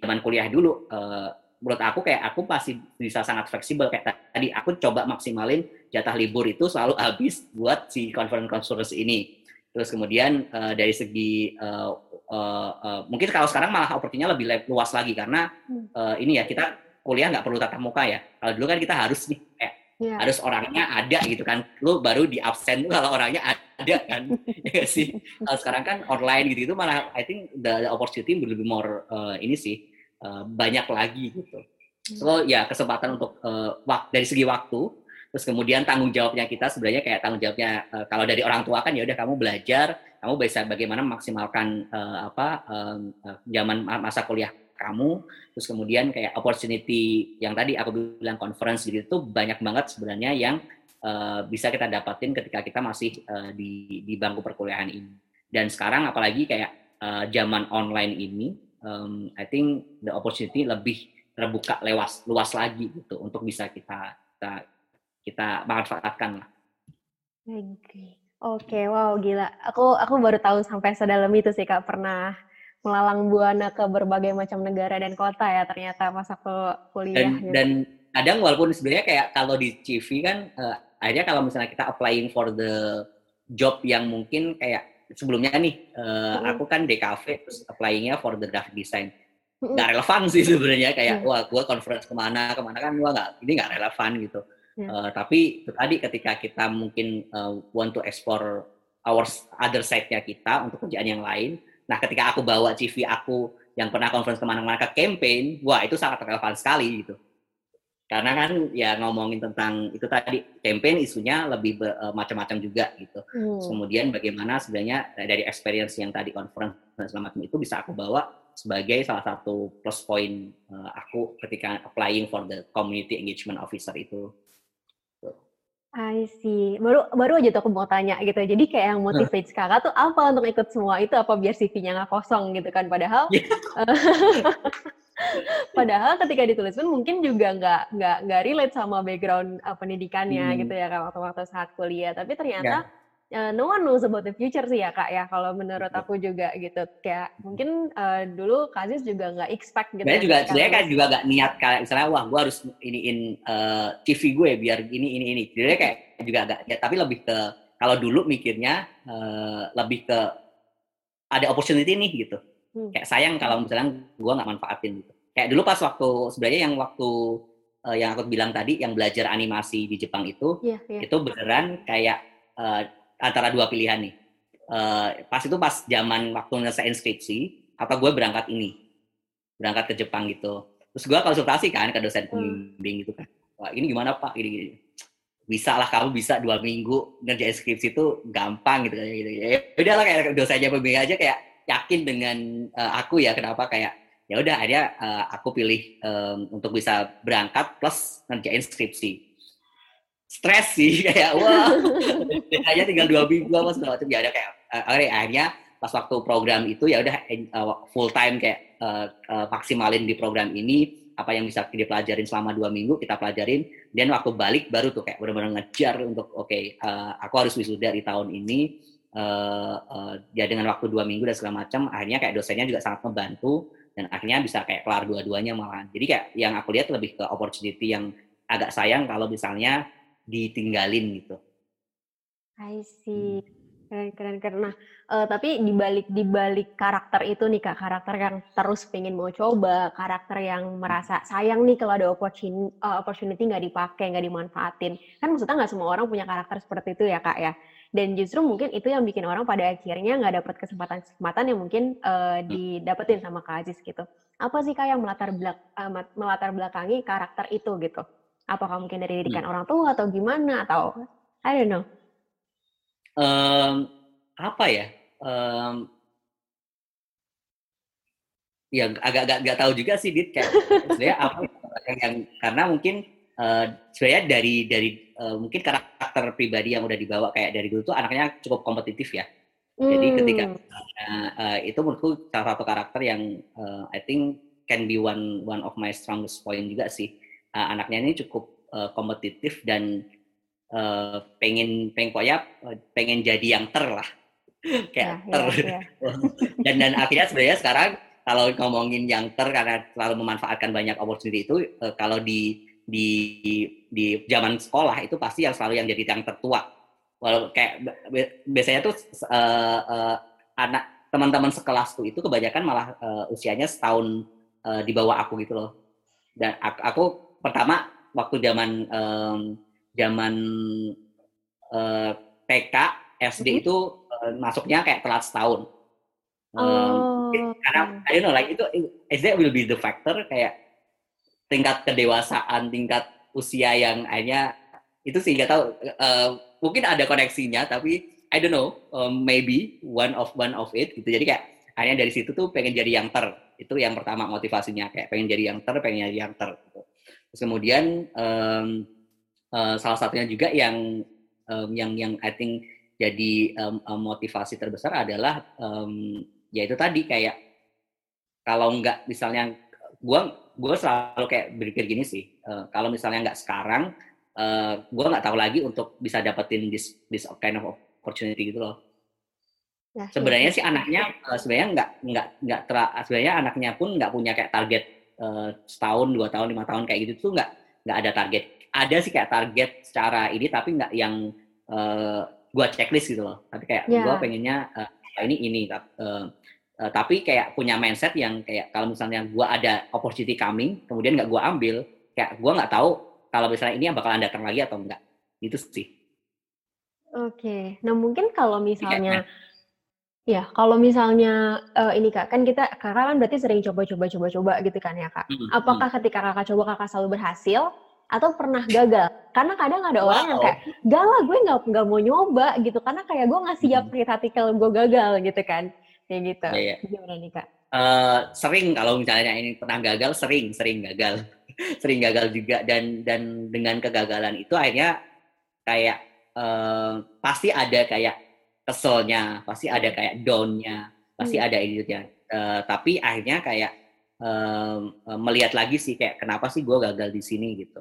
zaman kuliah dulu uh, menurut aku kayak aku pasti bisa sangat fleksibel. Kayak tadi aku coba maksimalin jatah libur itu selalu habis buat si conference conference ini. Terus kemudian uh, dari segi uh, uh, uh, mungkin kalau sekarang malah opportunity lebih luas lagi. Karena uh, ini ya kita kuliah nggak perlu tatap muka ya. Kalau dulu kan kita harus nih kayak yeah. harus orangnya ada gitu kan lu baru di absen tuh kalau orangnya ada kan ya sih kalau sekarang kan online gitu itu malah I think the, the opportunity lebih more uh, ini sih uh, banyak lagi gitu. Hmm. So ya kesempatan untuk uh, wak dari segi waktu Terus kemudian tanggung jawabnya kita sebenarnya kayak tanggung jawabnya uh, kalau dari orang tua kan ya udah kamu belajar, kamu bisa bagaimana memaksimalkan uh, apa um, uh, zaman masa kuliah kamu. Terus kemudian kayak opportunity yang tadi aku bilang conference gitu itu banyak banget sebenarnya yang uh, bisa kita dapatin ketika kita masih uh, di di bangku perkuliahan ini. Dan sekarang apalagi kayak uh, zaman online ini, um, I think the opportunity lebih terbuka lewas luas lagi gitu untuk bisa kita kita kita manfaatkan lah. Oke, okay, wow gila. Aku aku baru tahu sampai sedalam itu sih kak pernah melalang buana ke berbagai macam negara dan kota ya ternyata pas aku kuliah. Dan, gitu. dan kadang walaupun sebenarnya kayak kalau di CV kan uh, akhirnya kalau misalnya kita applying for the job yang mungkin kayak sebelumnya nih uh, mm. aku kan DKV terus applyingnya for the graphic design nggak relevan sih sebenarnya kayak wah gue conference ke mana ke mana kan gue nggak ini nggak relevan gitu Yeah. Uh, tapi tadi ketika kita mungkin uh, want to explore our other side-nya kita untuk kerjaan yang lain, nah ketika aku bawa CV aku yang pernah conference ke mana-mana ke campaign, wah itu sangat relevan sekali gitu. Karena kan ya ngomongin tentang itu tadi campaign isunya lebih uh, macam-macam juga gitu. Hmm. Kemudian bagaimana sebenarnya dari experience yang tadi conference dan segala macam itu bisa aku bawa sebagai salah satu plus point uh, aku ketika applying for the community engagement officer itu. I see. Baru baru aja tuh aku mau tanya gitu. Jadi kayak yang motivate kakak tuh apa untuk ikut semua itu apa biar CV-nya nggak kosong gitu kan? Padahal yeah. padahal ketika ditulis pun mungkin juga nggak nggak nggak relate sama background uh, pendidikannya hmm. gitu ya kan waktu-waktu saat kuliah. Tapi ternyata yeah uh, no one knows about the future sih ya kak ya kalau menurut aku juga gitu kayak mungkin uh, dulu Kazis juga nggak expect gitu. Saya ya, juga saya kan juga nggak niat kayak misalnya wah gue harus iniin uh, TV gue biar ini ini ini. Jadi kayak juga agak ya, tapi lebih ke kalau dulu mikirnya uh, lebih ke ada opportunity nih gitu. Hmm. Kayak sayang kalau misalnya gue nggak manfaatin gitu. Kayak dulu pas waktu sebenarnya yang waktu uh, yang aku bilang tadi yang belajar animasi di Jepang itu yeah, yeah. itu beneran kayak uh, antara dua pilihan nih. Uh, pas itu pas zaman waktu nyelesain skripsi, apa gue berangkat ini, berangkat ke Jepang gitu. Terus gue konsultasi kan ke dosen hmm. pembimbing gitu kan. Wah ini gimana pak? Ini, gini. Bisa lah kamu bisa dua minggu ngerjain skripsi itu gampang gitu. gitu. Ya udahlah kayak dosennya pembimbing aja kayak yakin dengan uh, aku ya kenapa kayak ya udah akhirnya uh, aku pilih um, untuk bisa berangkat plus ngerjain skripsi stres sih kayak wah. Hanya tinggal dua minggu apa segala macam ya ada kayak uh, akhirnya pas waktu program itu ya udah uh, full time kayak uh, uh, maksimalin di program ini apa yang bisa dipelajarin selama dua minggu kita pelajarin. Dan waktu balik baru tuh kayak benar-benar ngejar untuk oke okay, uh, aku harus wisuda di tahun ini uh, uh, ya dengan waktu dua minggu dan segala macam akhirnya kayak dosennya juga sangat membantu dan akhirnya bisa kayak kelar dua-duanya malah jadi kayak yang aku lihat lebih ke opportunity yang agak sayang kalau misalnya ditinggalin gitu. I see. Hmm. Keren, keren, keren. Nah, uh, tapi dibalik dibalik karakter itu nih kak, karakter yang terus pengen mau coba, karakter yang merasa sayang nih kalau ada opportunity uh, opportunity nggak dipakai, nggak dimanfaatin. Kan maksudnya nggak semua orang punya karakter seperti itu ya kak ya. Dan justru mungkin itu yang bikin orang pada akhirnya nggak dapat kesempatan-kesempatan yang mungkin uh, didapetin sama kak Aziz gitu. Apa sih kak yang melatar belak uh, melatar belakangi karakter itu gitu? Apakah mungkin dari didikan hmm. orang tua atau gimana atau I don't know. Um, apa ya? Um, ya agak-agak nggak tahu juga sih dit kayak sebenarnya apa yang, yang karena mungkin uh, sebenarnya dari dari uh, mungkin karakter pribadi yang udah dibawa kayak dari dulu tuh anaknya cukup kompetitif ya hmm. jadi ketika uh, uh, itu menurutku salah satu karakter yang uh, I think can be one one of my strongest point juga sih uh, anaknya ini cukup uh, kompetitif dan uh, pengen pengen pokoknya pengen jadi yang ter lah. Kayak ya, ter. ya, ya. dan dan akhirnya sebenarnya sekarang kalau ngomongin yang ter karena selalu memanfaatkan banyak opportunity itu uh, kalau di di di zaman sekolah itu pasti yang selalu yang jadi yang tertua. Walau kayak biasanya tuh uh, uh, anak teman-teman sekelasku itu kebanyakan malah uh, usianya setahun uh, di bawah aku gitu loh. Dan aku, aku pertama waktu zaman um, zaman uh, TK SD mm -hmm. itu uh, masuknya kayak telat setahun. Um, oh. Karena I don't know like itu SD will be the factor kayak tingkat kedewasaan, tingkat usia yang akhirnya itu sih nggak tahu uh, mungkin ada koneksinya tapi I don't know um, maybe one of one of it gitu jadi kayak hanya dari situ tuh pengen jadi yang ter itu yang pertama motivasinya kayak pengen jadi yang ter pengen jadi yang ter gitu. Terus kemudian um, uh, salah satunya juga yang um, yang yang I think jadi um, motivasi terbesar adalah um, ya itu tadi kayak kalau nggak misalnya gue gue selalu kayak berpikir gini sih uh, kalau misalnya nggak sekarang uh, eh, gue nggak tahu lagi untuk bisa dapetin this this kind of opportunity gitu loh. Nah, sebenarnya sih. anaknya uh, sebenarnya nggak nggak nggak sebenarnya anaknya pun nggak punya kayak target uh, setahun dua tahun lima tahun kayak gitu tuh nggak nggak ada target ada sih kayak target secara ini tapi nggak yang uh, gue checklist gitu loh tapi kayak yeah. gue pengennya uh, ini ini uh, uh, tapi kayak punya mindset yang kayak kalau misalnya gue ada opportunity coming kemudian nggak gue ambil kayak gue nggak tahu kalau misalnya ini yang bakalan datang lagi atau enggak itu sih oke okay. nah mungkin kalau misalnya Ya, kalau misalnya uh, ini kak, kan kita kakak kan berarti sering coba-coba coba-coba gitu kan ya kak. Mm -hmm. Apakah ketika kakak coba kakak selalu berhasil atau pernah gagal karena kadang ada wow. orang yang kayak gak lah gue nggak nggak mau nyoba gitu karena kayak gue nggak siap hmm. artikel gue gagal gitu kan kayak gitu yeah, yeah. gimana nih kak uh, sering kalau misalnya ini pernah gagal sering sering gagal sering gagal juga dan dan dengan kegagalan itu akhirnya kayak uh, pasti ada kayak keselnya pasti ada kayak downnya pasti hmm. ada itu ya uh, tapi akhirnya kayak um, melihat lagi sih kayak kenapa sih gue gagal di sini gitu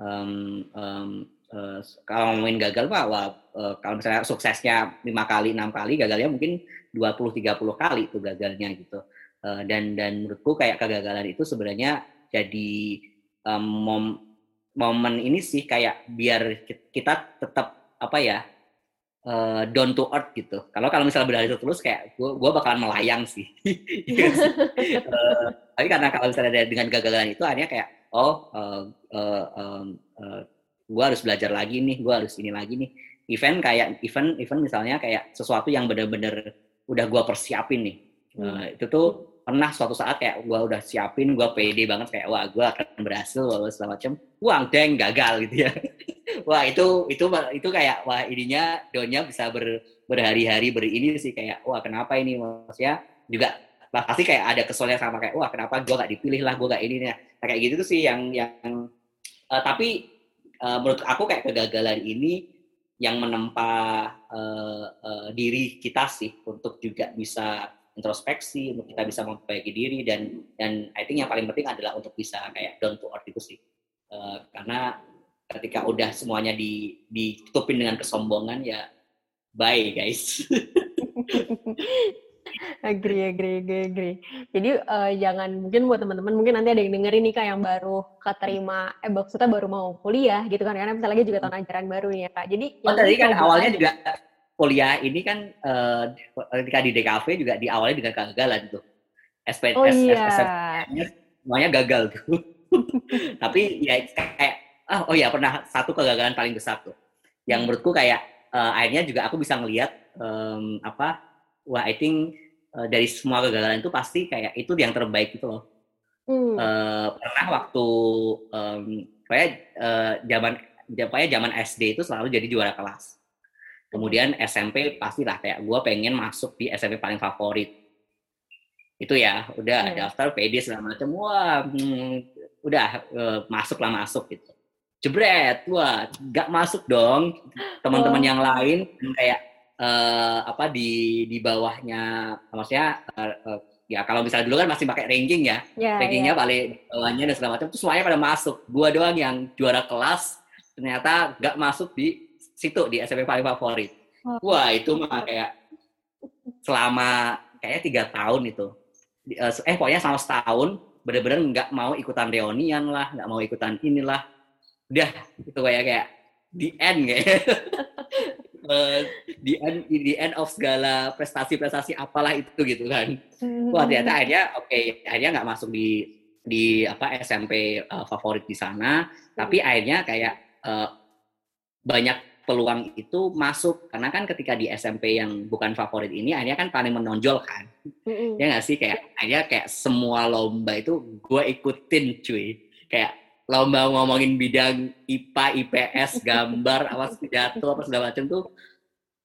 um, um, uh, kalau ngomongin gagal pak, wah, uh, kalau misalnya suksesnya lima kali enam kali, gagalnya mungkin 20-30 kali itu gagalnya gitu. Uh, dan dan menurutku kayak kegagalan itu sebenarnya jadi um, mom, momen ini sih kayak biar kita tetap apa ya uh, down to earth gitu. Kalau kalau misalnya berlari terus kayak gue gue bakalan melayang sih. uh, tapi karena kalau misalnya dengan kegagalan itu hanya kayak oh uh, uh, um, uh, gue harus belajar lagi nih gue harus ini lagi nih event kayak event event misalnya kayak sesuatu yang bener-bener udah gue persiapin nih hmm. uh, itu tuh pernah suatu saat kayak gue udah siapin gue pede banget kayak wah gue akan berhasil wah segala macam uang deng gagal gitu ya wah itu itu itu kayak wah ininya donya bisa ber, berhari-hari berini sih kayak wah kenapa ini maksudnya juga pasti kayak ada keselnya sama kayak wah kenapa gue gak dipilih lah gue gak ini nih kayak gitu tuh sih yang yang uh, tapi uh, menurut aku kayak kegagalan ini yang menempa uh, uh, diri kita sih untuk juga bisa introspeksi untuk kita bisa memperbaiki diri dan dan I think yang paling penting adalah untuk bisa kayak down to earth itu sih. Uh, karena ketika udah semuanya di ditutupin dengan kesombongan ya bye guys agree, agree, agree, agree. Jadi uh, jangan mungkin buat teman-teman mungkin nanti ada yang dengerin nih kak yang baru keterima, eh maksudnya baru mau kuliah gitu kan karena misalnya lagi juga tahun ajaran baru nih ya kak. Jadi oh, tadi kan awalnya juga kuliah ini kan uh, ketika di DKV juga di awalnya dengan kegagalan tuh. SPS, oh, iya. semuanya gagal tuh. Tapi ya kayak ah, oh ya pernah satu kegagalan paling besar tuh. Yang hmm. menurutku kayak uh, akhirnya juga aku bisa ngelihat um, apa wah I think uh, dari semua kegagalan itu pasti kayak itu yang terbaik gitu loh. Hmm. Uh, pernah waktu um, kayak uh, zaman pokoknya zaman SD itu selalu jadi juara kelas. Kemudian SMP pastilah kayak gue pengen masuk di SMP paling favorit. Itu ya, udah hmm. daftar PD segala macam. Wah, hmm, udah uh, masuk lah masuk gitu. Jebret, wah, gak masuk dong. Teman-teman oh. yang lain kayak uh, apa di di bawahnya maksudnya uh, uh, ya kalau misalnya dulu kan masih pakai ranking ya, yeah, rankingnya yeah. paling bawahnya dan segala macam itu semuanya pada masuk. Gua doang yang juara kelas ternyata nggak masuk di situ di SMP paling favorit. Oh. Wah itu mah kayak selama kayak tiga tahun itu eh pokoknya selama setahun bener-bener nggak mau ikutan reunian lah nggak mau ikutan inilah udah itu kayak kayak di end kayak. Uh, di end di end of segala prestasi-prestasi apalah itu gitu kan. Hmm. Wah ternyata akhirnya oke okay, akhirnya nggak masuk di di apa SMP uh, eh, favorit di sana, tapi akhirnya kayak uh, banyak peluang itu masuk. Karena kan ketika di SMP yang bukan favorit ini akhirnya kan paling menonjol kan. Mm-hmm. ya nggak sih? Kayak akhirnya kayak semua lomba itu gue ikutin cuy. Kayak lomba ngomongin bidang IPA, IPS, gambar, apa pidato, apa segala macam tuh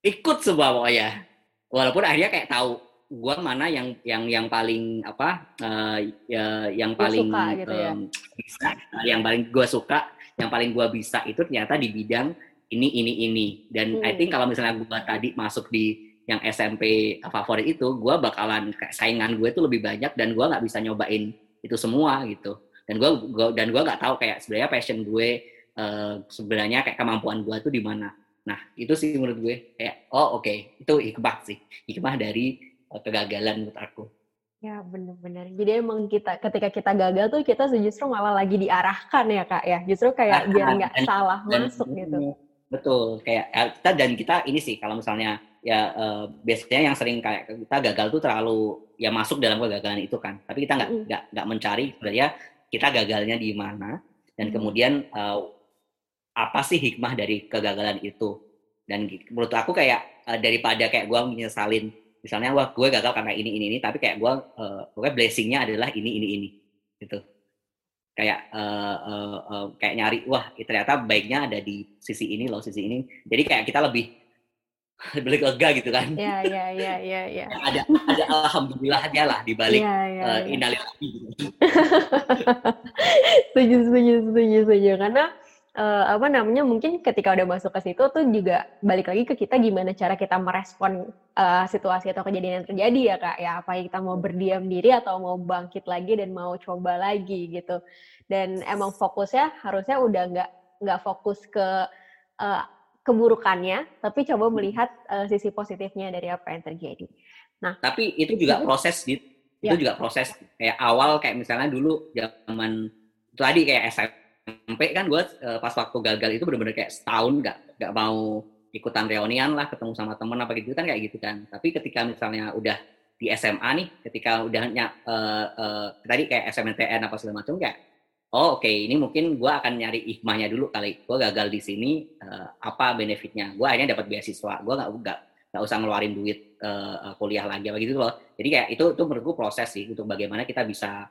ikut semua pokoknya. Walaupun akhirnya kayak tahu gua mana yang yang yang paling apa uh, ya, yang paling suka, gitu ya? bisa, yang paling gua suka, yang paling gua bisa itu ternyata di bidang ini ini ini. Dan hmm. I think kalau misalnya gua tadi masuk di yang SMP favorit itu, gua bakalan kayak saingan gue itu lebih banyak dan gua nggak bisa nyobain itu semua gitu dan gue dan gue nggak tahu kayak sebenarnya passion gue uh, sebenarnya kayak kemampuan gue tuh di mana. Nah itu sih menurut gue. Kayak oh oke okay. itu hikmah sih. Hikmah dari uh, kegagalan menurut aku. Ya benar-benar jadi emang kita ketika kita gagal tuh kita justru malah lagi diarahkan ya kak ya. Justru kayak nah, biar nggak salah dan, masuk gitu. Betul. Kayak ya, kita dan kita ini sih kalau misalnya ya uh, biasanya yang sering kayak kita gagal tuh terlalu ya masuk dalam kegagalan itu kan. Tapi kita nggak nggak mm. nggak mencari sebenarnya kita gagalnya di mana dan hmm. kemudian uh, apa sih hikmah dari kegagalan itu? Dan menurut aku kayak uh, daripada kayak gue menyesalin misalnya wah gue gagal karena ini ini ini tapi kayak gue uh, pokoknya blessingnya adalah ini ini ini gitu. Kayak uh, uh, uh, kayak nyari wah ternyata baiknya ada di sisi ini loh sisi ini. Jadi kayak kita lebih balik lega gitu kan. Iya, iya, iya, iya, ya. Ada ada alhamdulillahnya lah di balik ya, ya, uh, ya. setuju, setuju, setuju, setuju. Karena uh, apa namanya mungkin ketika udah masuk ke situ tuh juga balik lagi ke kita gimana cara kita merespon uh, situasi atau kejadian yang terjadi ya kak ya apa kita mau berdiam diri atau mau bangkit lagi dan mau coba lagi gitu dan emang fokusnya harusnya udah nggak nggak fokus ke uh, keburukannya, tapi coba hmm. melihat uh, sisi positifnya dari apa yang terjadi. Nah, tapi itu juga proses, gitu. Itu ya. juga proses. Kayak awal kayak misalnya dulu zaman itu tadi kayak SMP kan gue uh, pas waktu gagal itu benar-benar kayak setahun nggak nggak mau ikutan reunian lah, ketemu sama temen apa gitu kan kayak gitu kan. Tapi ketika misalnya udah di SMA nih, ketika udah uh, uh, tadi kayak SMTN apa segala macam kayak oh oke. Okay, ini mungkin gue akan nyari hikmahnya dulu kali. Gue gagal di sini uh, apa benefitnya? Gue akhirnya dapat beasiswa. Gue nggak nggak nggak usah ngeluarin duit uh, kuliah lagi apa gitu loh. Jadi kayak itu itu menurut gue proses sih untuk bagaimana kita bisa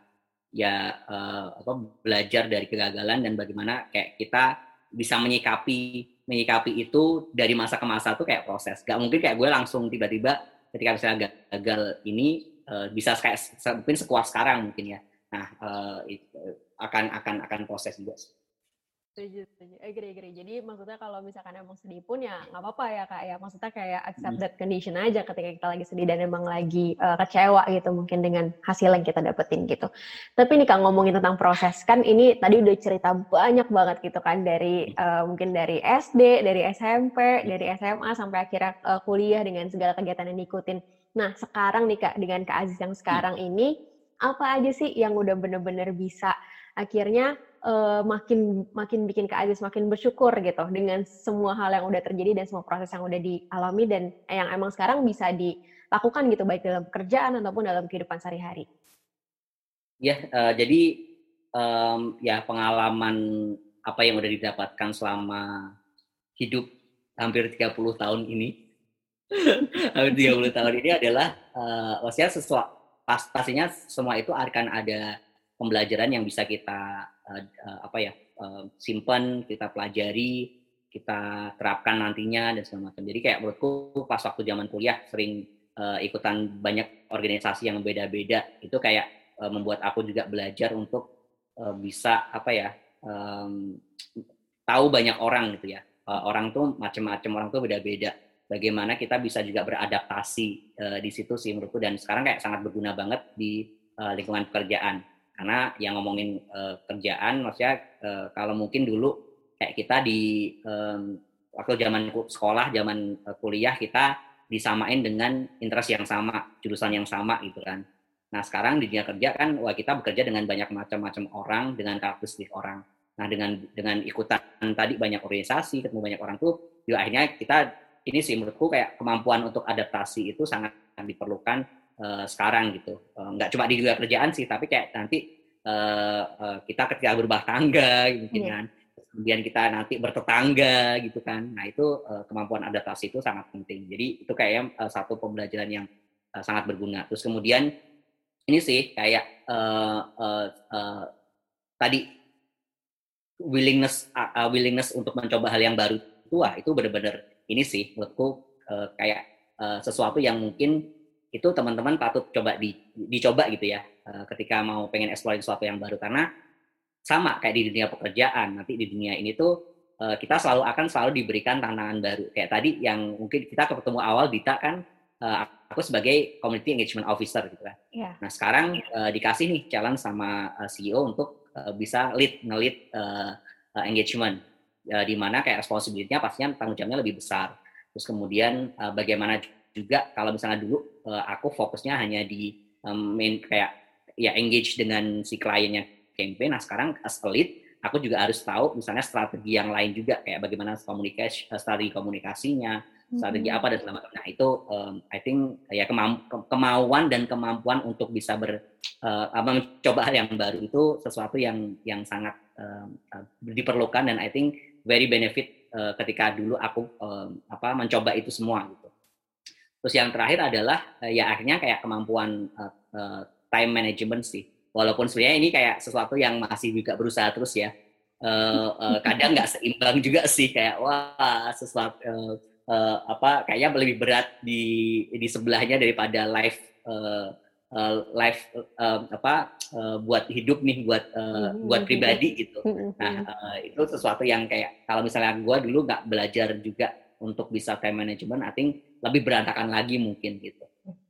ya uh, apa belajar dari kegagalan dan bagaimana kayak kita bisa menyikapi menyikapi itu dari masa ke masa tuh kayak proses. Gak mungkin kayak gue langsung tiba-tiba ketika misalnya gagal ini uh, bisa kayak mungkin sekuat sekarang mungkin ya. Nah uh, akan akan akan proses juga sih. Setuju, setuju. Agree, agree. Jadi maksudnya kalau misalkan emang sedih pun ya nggak apa-apa ya kak ya. Maksudnya kayak accept hmm. that condition aja ketika kita lagi sedih dan emang lagi uh, kecewa gitu mungkin dengan hasil yang kita dapetin gitu. Tapi nih kak ngomongin tentang proses kan ini tadi udah cerita banyak banget gitu kan dari uh, mungkin dari SD, dari SMP, dari SMA sampai akhirnya uh, kuliah dengan segala kegiatan yang diikutin. Nah sekarang nih kak dengan kak Aziz yang sekarang hmm. ini apa aja sih yang udah bener-bener bisa akhirnya uh, makin makin bikin Kak Aziz makin bersyukur gitu dengan semua hal yang udah terjadi dan semua proses yang udah dialami dan yang emang sekarang bisa dilakukan gitu baik dalam pekerjaan ataupun dalam kehidupan sehari-hari. Ya, uh, jadi um, ya pengalaman apa yang udah didapatkan selama hidup hampir 30 tahun ini. hampir 30 tahun ini adalah uh, maksudnya sesuatu pas, pastinya semua itu akan ada pembelajaran yang bisa kita uh, apa ya uh, simpan, kita pelajari, kita terapkan nantinya dan segala macam. Jadi kayak menurutku pas waktu zaman kuliah sering uh, ikutan banyak organisasi yang beda-beda itu kayak uh, membuat aku juga belajar untuk uh, bisa apa ya um, tahu banyak orang gitu ya. Uh, orang tuh macam-macam orang tuh beda-beda. Bagaimana kita bisa juga beradaptasi uh, di situ sih menurutku dan sekarang kayak sangat berguna banget di uh, lingkungan pekerjaan karena yang ngomongin uh, kerjaan maksudnya uh, kalau mungkin dulu kayak kita di um, waktu zaman sekolah zaman uh, kuliah kita disamain dengan interest yang sama jurusan yang sama gitu kan. Nah sekarang di dunia kerja kan wah kita bekerja dengan banyak macam-macam orang dengan karakteristik orang. Nah dengan dengan ikutan tadi banyak organisasi ketemu banyak orang tuh juga akhirnya kita ini sih menurutku kayak kemampuan untuk adaptasi itu sangat diperlukan uh, sekarang gitu. Uh, nggak cuma di dunia kerjaan sih, tapi kayak nanti uh, uh, kita ketika berubah tangga gitu yeah. kan, kemudian kita nanti bertetangga gitu kan. Nah itu uh, kemampuan adaptasi itu sangat penting. Jadi itu kayaknya uh, satu pembelajaran yang uh, sangat berguna. Terus kemudian ini sih kayak uh, uh, uh, tadi willingness uh, willingness untuk mencoba hal yang baru itu wah itu benar-benar ini sih menurutku uh, kayak uh, sesuatu yang mungkin itu teman-teman patut coba di, dicoba gitu ya uh, ketika mau pengen explore sesuatu yang baru karena sama kayak di dunia pekerjaan nanti di dunia ini tuh uh, kita selalu akan selalu diberikan tantangan baru kayak tadi yang mungkin kita ketemu awal Dita kan uh, aku sebagai community engagement officer gitu kan yeah. nah sekarang uh, dikasih nih challenge sama CEO untuk bisa lead ngelit engagement di mana kayak responsibility-nya pastinya tanggung jawabnya lebih besar. Terus kemudian bagaimana juga kalau misalnya dulu uh, aku fokusnya hanya di um, main kayak ya engage dengan si kliennya campaign. Nah sekarang as a lead aku juga harus tahu misalnya strategi yang lain juga kayak bagaimana komunikasi strategi komunikasinya strategi apa dan segala macam. Nah itu um, I think ya kemauan dan kemampuan untuk bisa ber uh, mencoba hal yang baru itu sesuatu yang yang sangat uh, diperlukan dan I think very benefit uh, ketika dulu aku um, apa mencoba itu semua gitu. Terus yang terakhir adalah uh, ya akhirnya kayak kemampuan uh, uh, time management sih. Walaupun sebenarnya ini kayak sesuatu yang masih juga berusaha terus ya. Uh, uh, kadang nggak seimbang juga sih kayak wah sesuatu uh, uh, apa kayaknya lebih berat di di sebelahnya daripada live uh, uh, live uh, apa uh, buat hidup nih buat uh, mm-hmm. buat pribadi gitu. Nah uh, itu sesuatu yang kayak kalau misalnya gue dulu nggak belajar juga untuk bisa time management, I think lebih berantakan lagi mungkin gitu.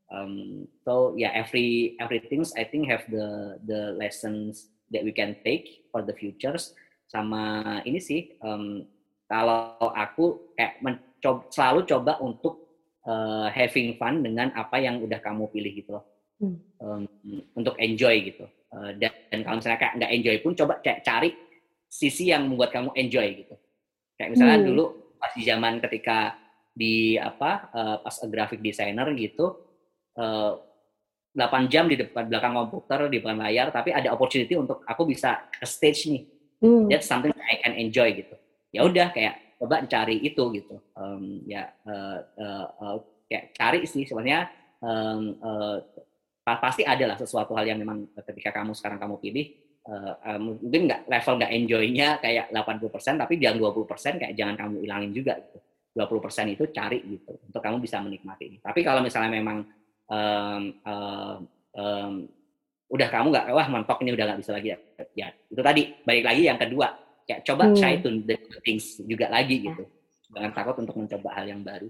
Um, so yeah, every everything I think have the the lessons that we can take for the futures. Sama ini sih, um, kalau aku kayak coba, selalu coba untuk uh, having fun dengan apa yang udah kamu pilih gitu loh. Hmm. Um, untuk enjoy gitu. Uh, dan, dan kalau misalnya kayak nggak enjoy pun coba kayak cari sisi yang membuat kamu enjoy gitu. Kayak misalnya hmm. dulu pas di zaman ketika di apa uh, pas a graphic designer gitu uh, 8 jam di depan belakang komputer di depan layar tapi ada opportunity untuk aku bisa ke stage nih. Hmm. That's something I can enjoy gitu. Ya udah kayak coba cari itu gitu um, ya uh, uh, uh, ya cari sih sebenarnya um, uh, pasti ada lah sesuatu hal yang memang ketika kamu sekarang kamu pilih uh, uh, mungkin nggak level nggak enjoynya kayak 80% tapi jangan 20% kayak jangan kamu ilangin juga gitu 20% itu cari gitu untuk kamu bisa menikmati. Ini tapi kalau misalnya memang um, uh, um, udah kamu nggak wah mentok ini udah nggak bisa lagi ya, ya itu tadi. Balik lagi yang kedua ya coba hmm. try to the things juga lagi ya. gitu. Jangan takut untuk mencoba hal yang baru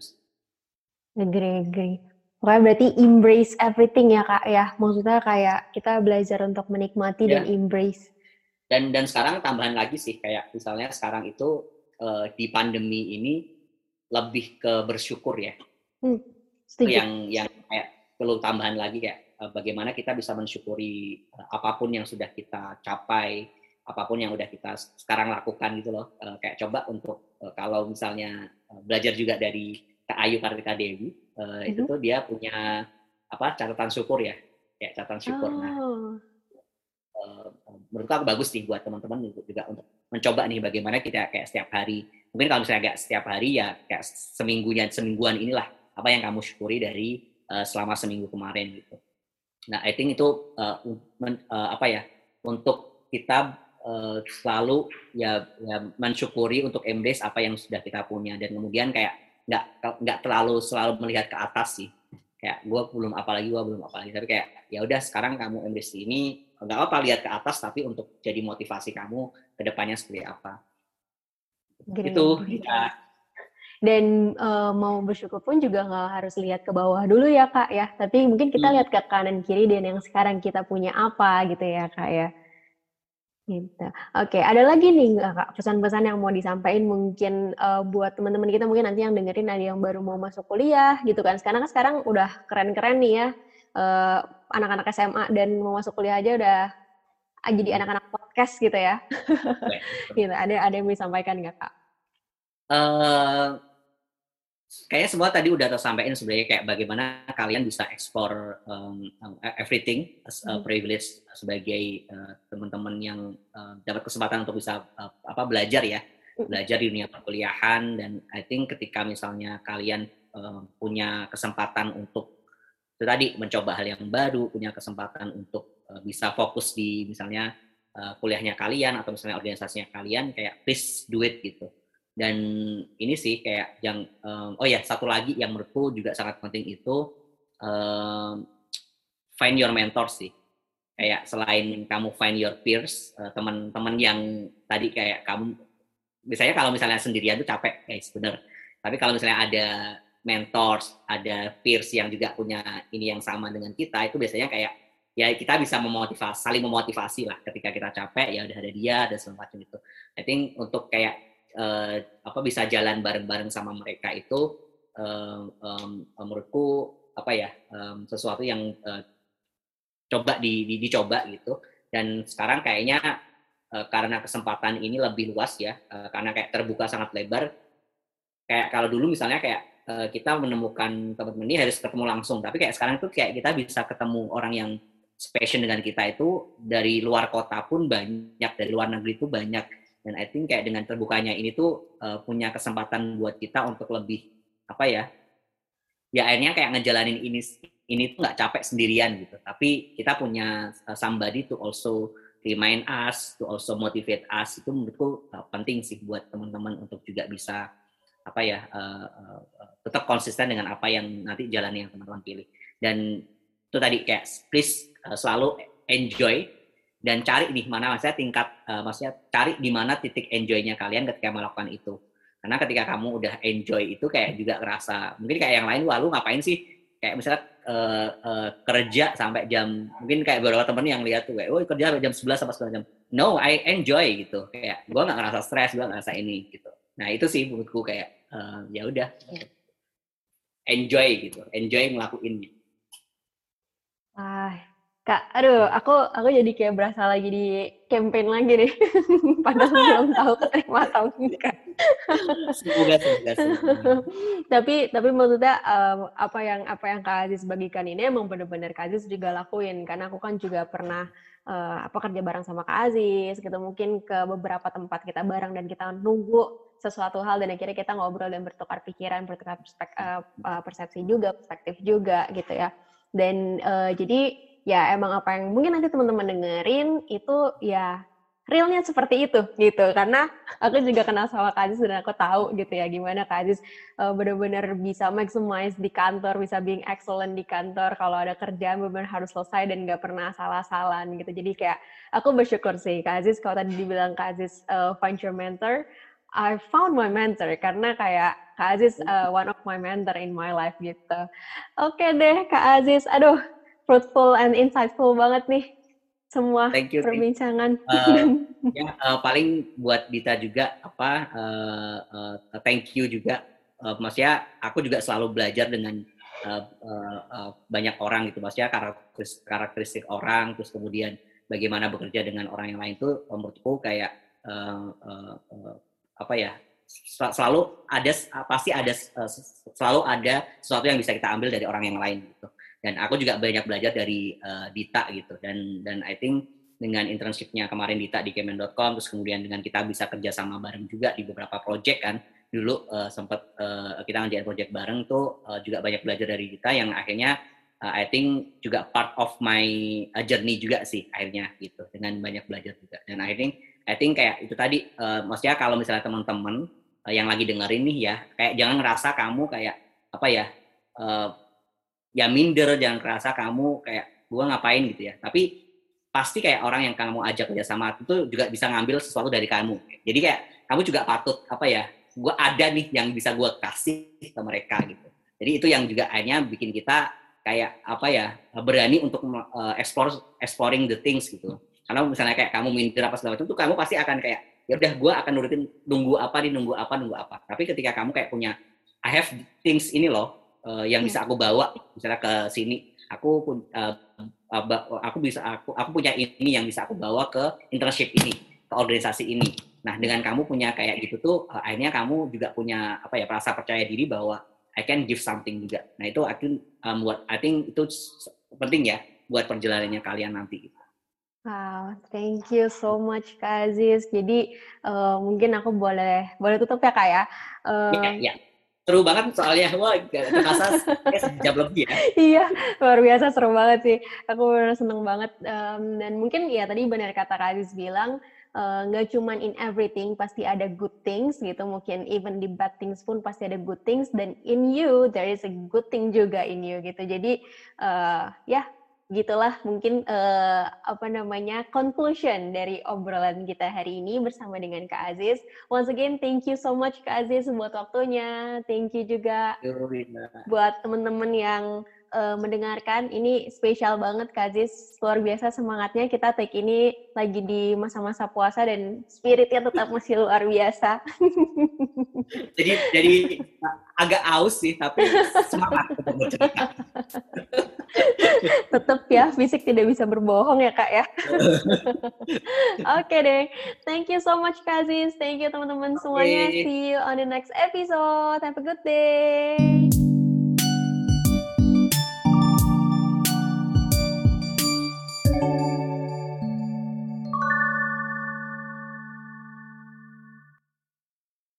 agree agree. Pokoknya berarti embrace everything ya kak ya. Maksudnya kayak kita belajar untuk menikmati ya. dan embrace. Dan dan sekarang tambahan lagi sih kayak misalnya sekarang itu uh, di pandemi ini lebih ke bersyukur ya hmm, yang yang kayak perlu tambahan lagi kayak uh, bagaimana kita bisa mensyukuri uh, apa pun yang sudah kita capai apa pun yang udah kita sekarang lakukan gitu loh. Uh, kayak coba untuk kalau misalnya belajar juga dari Kak Ayu Kartika Dewi, mm-hmm. itu tuh dia punya apa catatan syukur ya, kayak catatan syukur. Nah, oh. Nah, menurut aku bagus nih buat teman-teman juga untuk mencoba nih bagaimana kita kayak setiap hari. Mungkin kalau misalnya kayak setiap hari ya kayak seminggunya semingguan inilah apa yang kamu syukuri dari uh, selama seminggu kemarin gitu. Nah, I think itu uh, men, uh, apa ya untuk kita uh, selalu ya, ya mensyukuri untuk embrace apa yang sudah kita punya. Dan kemudian kayak nggak nggak terlalu selalu melihat ke atas sih. Kayak gue belum apa lagi gue belum apa lagi. Tapi kayak ya udah sekarang kamu embrace ini nggak apa lihat ke atas tapi untuk jadi motivasi kamu ke depannya seperti apa Great. itu ya dan uh, mau bersyukur pun juga nggak harus lihat ke bawah dulu ya kak ya tapi mungkin kita hmm. lihat ke kanan kiri dan yang sekarang kita punya apa gitu ya kak ya Gitu. Oke, ada lagi nih Kak pesan-pesan yang mau disampaikan mungkin uh, buat teman-teman kita mungkin nanti yang dengerin ada yang baru mau masuk kuliah gitu kan. Sekarang kan sekarang udah keren-keren nih ya uh, anak-anak SMA dan mau masuk kuliah aja udah ah, jadi hmm. anak-anak podcast gitu ya. gitu. Ada ada yang mau disampaikan nggak Kak? Uh, kayaknya semua tadi udah tersampaikan sebenarnya kayak bagaimana kalian bisa ekspor um, everything as a hmm. privilege sebagai uh, teman-teman yang uh, dapat kesempatan untuk bisa uh, apa belajar ya hmm. belajar di dunia perkuliahan dan I think ketika misalnya kalian uh, punya kesempatan untuk itu tadi mencoba hal yang baru punya kesempatan untuk bisa fokus di misalnya uh, kuliahnya kalian atau misalnya organisasinya kalian kayak please do it gitu. Dan ini sih kayak yang um, oh ya satu lagi yang menurutku juga sangat penting itu um, find your mentor sih. Kayak selain kamu find your peers uh, teman-teman yang tadi kayak kamu misalnya kalau misalnya sendirian tuh capek guys bener. Tapi kalau misalnya ada mentors ada peers yang juga punya ini yang sama dengan kita itu biasanya kayak ya kita bisa memotivasi saling memotivasi lah ketika kita capek ya udah ada dia ada segala macam itu. I think untuk kayak uh, apa bisa jalan bareng-bareng sama mereka itu um, um, menurutku apa ya um, sesuatu yang uh, coba di, di, dicoba gitu. Dan sekarang kayaknya uh, karena kesempatan ini lebih luas ya uh, karena kayak terbuka sangat lebar. Kayak kalau dulu misalnya kayak uh, kita menemukan teman-teman ini harus ketemu langsung. Tapi kayak sekarang tuh kayak kita bisa ketemu orang yang passion dengan kita itu dari luar kota pun banyak dari luar negeri itu banyak. Dan I think kayak dengan terbukanya ini tuh uh, punya kesempatan buat kita untuk lebih apa ya ya akhirnya kayak ngejalanin ini ini tuh nggak capek sendirian gitu. Tapi kita punya uh, somebody to also remind us to also motivate us itu menurutku uh, penting sih buat teman-teman untuk juga bisa apa ya uh, uh, tetap konsisten dengan apa yang nanti jalan yang teman-teman pilih. Dan itu tadi kayak please uh, selalu enjoy dan cari di mana maksudnya tingkat uh, maksudnya cari di mana titik enjoynya kalian ketika melakukan itu. Karena ketika kamu udah enjoy itu kayak juga ngerasa mungkin kayak yang lain wah lu ngapain sih? Kayak misalnya uh, uh, kerja sampai jam mungkin kayak beberapa temen yang lihat tuh kayak oh kerja sampai jam 11 sampai 9 jam. No I enjoy gitu. Kayak gue nggak ngerasa stres gue ngerasa ini gitu. Nah itu sih menurutku kayak uh, ya udah. Enjoy gitu enjoy ngelakuin gitu. ah Kak, aduh, aku aku jadi kayak berasa lagi di campaign lagi nih. Padahal belum tahu keterima atau enggak. Semoga, semoga, semoga. tapi tapi maksudnya um, apa yang apa yang Kak Aziz bagikan ini emang benar-benar Kak Aziz juga lakuin karena aku kan juga pernah uh, apa kerja bareng sama Kak Aziz gitu mungkin ke beberapa tempat kita bareng dan kita nunggu sesuatu hal dan akhirnya kita ngobrol dan bertukar pikiran, bertukar perspek, uh, persepsi juga, perspektif juga gitu ya. Dan uh, jadi ya emang apa yang mungkin nanti teman-teman dengerin itu ya realnya seperti itu gitu. Karena aku juga kenal sama Kak Aziz dan aku tahu gitu ya gimana Kak Aziz uh, benar-benar bisa maximize di kantor bisa being excellent di kantor. Kalau ada kerjaan benar-benar harus selesai dan nggak pernah salah-salan gitu. Jadi kayak aku bersyukur sih Kak Aziz kalau tadi dibilang Kak Aziz uh, find your mentor I found my mentor. Karena kayak Kak Aziz uh, one of my mentor in my life gitu. Oke okay deh Kak Aziz, aduh fruitful and insightful banget nih semua thank you, perbincangan. Uh, ya, uh, paling buat Dita juga apa uh, uh, thank you juga. Uh, maksudnya aku juga selalu belajar dengan uh, uh, uh, banyak orang gitu. Maksudnya karakteristik, karakteristik orang, terus kemudian bagaimana bekerja dengan orang yang lain itu menurutku kayak uh, uh, uh, apa ya selalu ada pasti ada selalu ada sesuatu yang bisa kita ambil dari orang yang lain gitu dan aku juga banyak belajar dari uh, Dita gitu. Dan dan I think dengan internshipnya kemarin Dita di kemen.com terus kemudian dengan kita bisa kerja sama bareng juga di beberapa project kan. Dulu uh, sempat uh, kita ngerjain project bareng tuh uh, juga banyak belajar dari Dita yang akhirnya uh, I think juga part of my journey juga sih akhirnya gitu. Dengan banyak belajar juga. Dan I think I think kayak itu tadi uh, maksudnya kalau misalnya teman-teman yang lagi dengerin nih ya kayak jangan ngerasa kamu kayak apa ya uh, ya minder jangan kerasa kamu kayak gua ngapain? gitu ya. Tapi pasti kayak orang yang kamu ajak kerja sama itu juga bisa ngambil sesuatu dari kamu. Jadi kayak kamu juga patut apa ya gua ada nih yang bisa gua kasih ke mereka gitu. Jadi itu yang juga akhirnya bikin kita kayak apa ya berani untuk uh, explore exploring the things gitu. Karena misalnya kayak kamu minder apa segala macam itu kamu pasti akan kayak ya udah gue akan nurutin nunggu apa nih nunggu apa nunggu apa. Tapi ketika kamu kayak punya I have things ini loh uh, yang bisa hmm. aku bawa misalnya ke sini aku pun uh, aku bisa aku aku punya ini yang bisa aku bawa ke internship ini ke organisasi ini nah dengan kamu punya kayak gitu tuh uh, akhirnya kamu juga punya apa ya rasa percaya diri bahwa I can give something juga nah itu I think um, what I think itu penting ya buat perjalanannya kalian nanti Wow, thank you so much Kak Aziz. Jadi uh, mungkin aku boleh boleh tutup ya Kak ya. Uh, ya, ya seru banget soalnya. Wah terasa ya sejam lebih ya. Iya luar biasa seru banget sih. Aku benar seneng banget. Um, dan mungkin ya tadi benar kata Aziz bilang nggak uh, cuman in everything pasti ada good things gitu. Mungkin even di bad things pun pasti ada good things. Dan in you there is a good thing juga in you gitu. Jadi uh, ya gitulah mungkin uh, apa namanya conclusion dari obrolan kita hari ini bersama dengan Kak Aziz. Once again, thank you so much Kak Aziz buat waktunya. Thank you juga buat teman-teman yang uh, mendengarkan. Ini spesial banget Kak Aziz, luar biasa semangatnya. Kita take ini lagi di masa-masa puasa dan spiritnya tetap masih luar biasa. jadi jadi agak aus sih, tapi semangat Tetap ya, fisik tidak bisa berbohong ya kak ya. Oke okay deh, thank you so much Kak Aziz, thank you teman-teman okay. semuanya. See you on the next episode. Have a good day.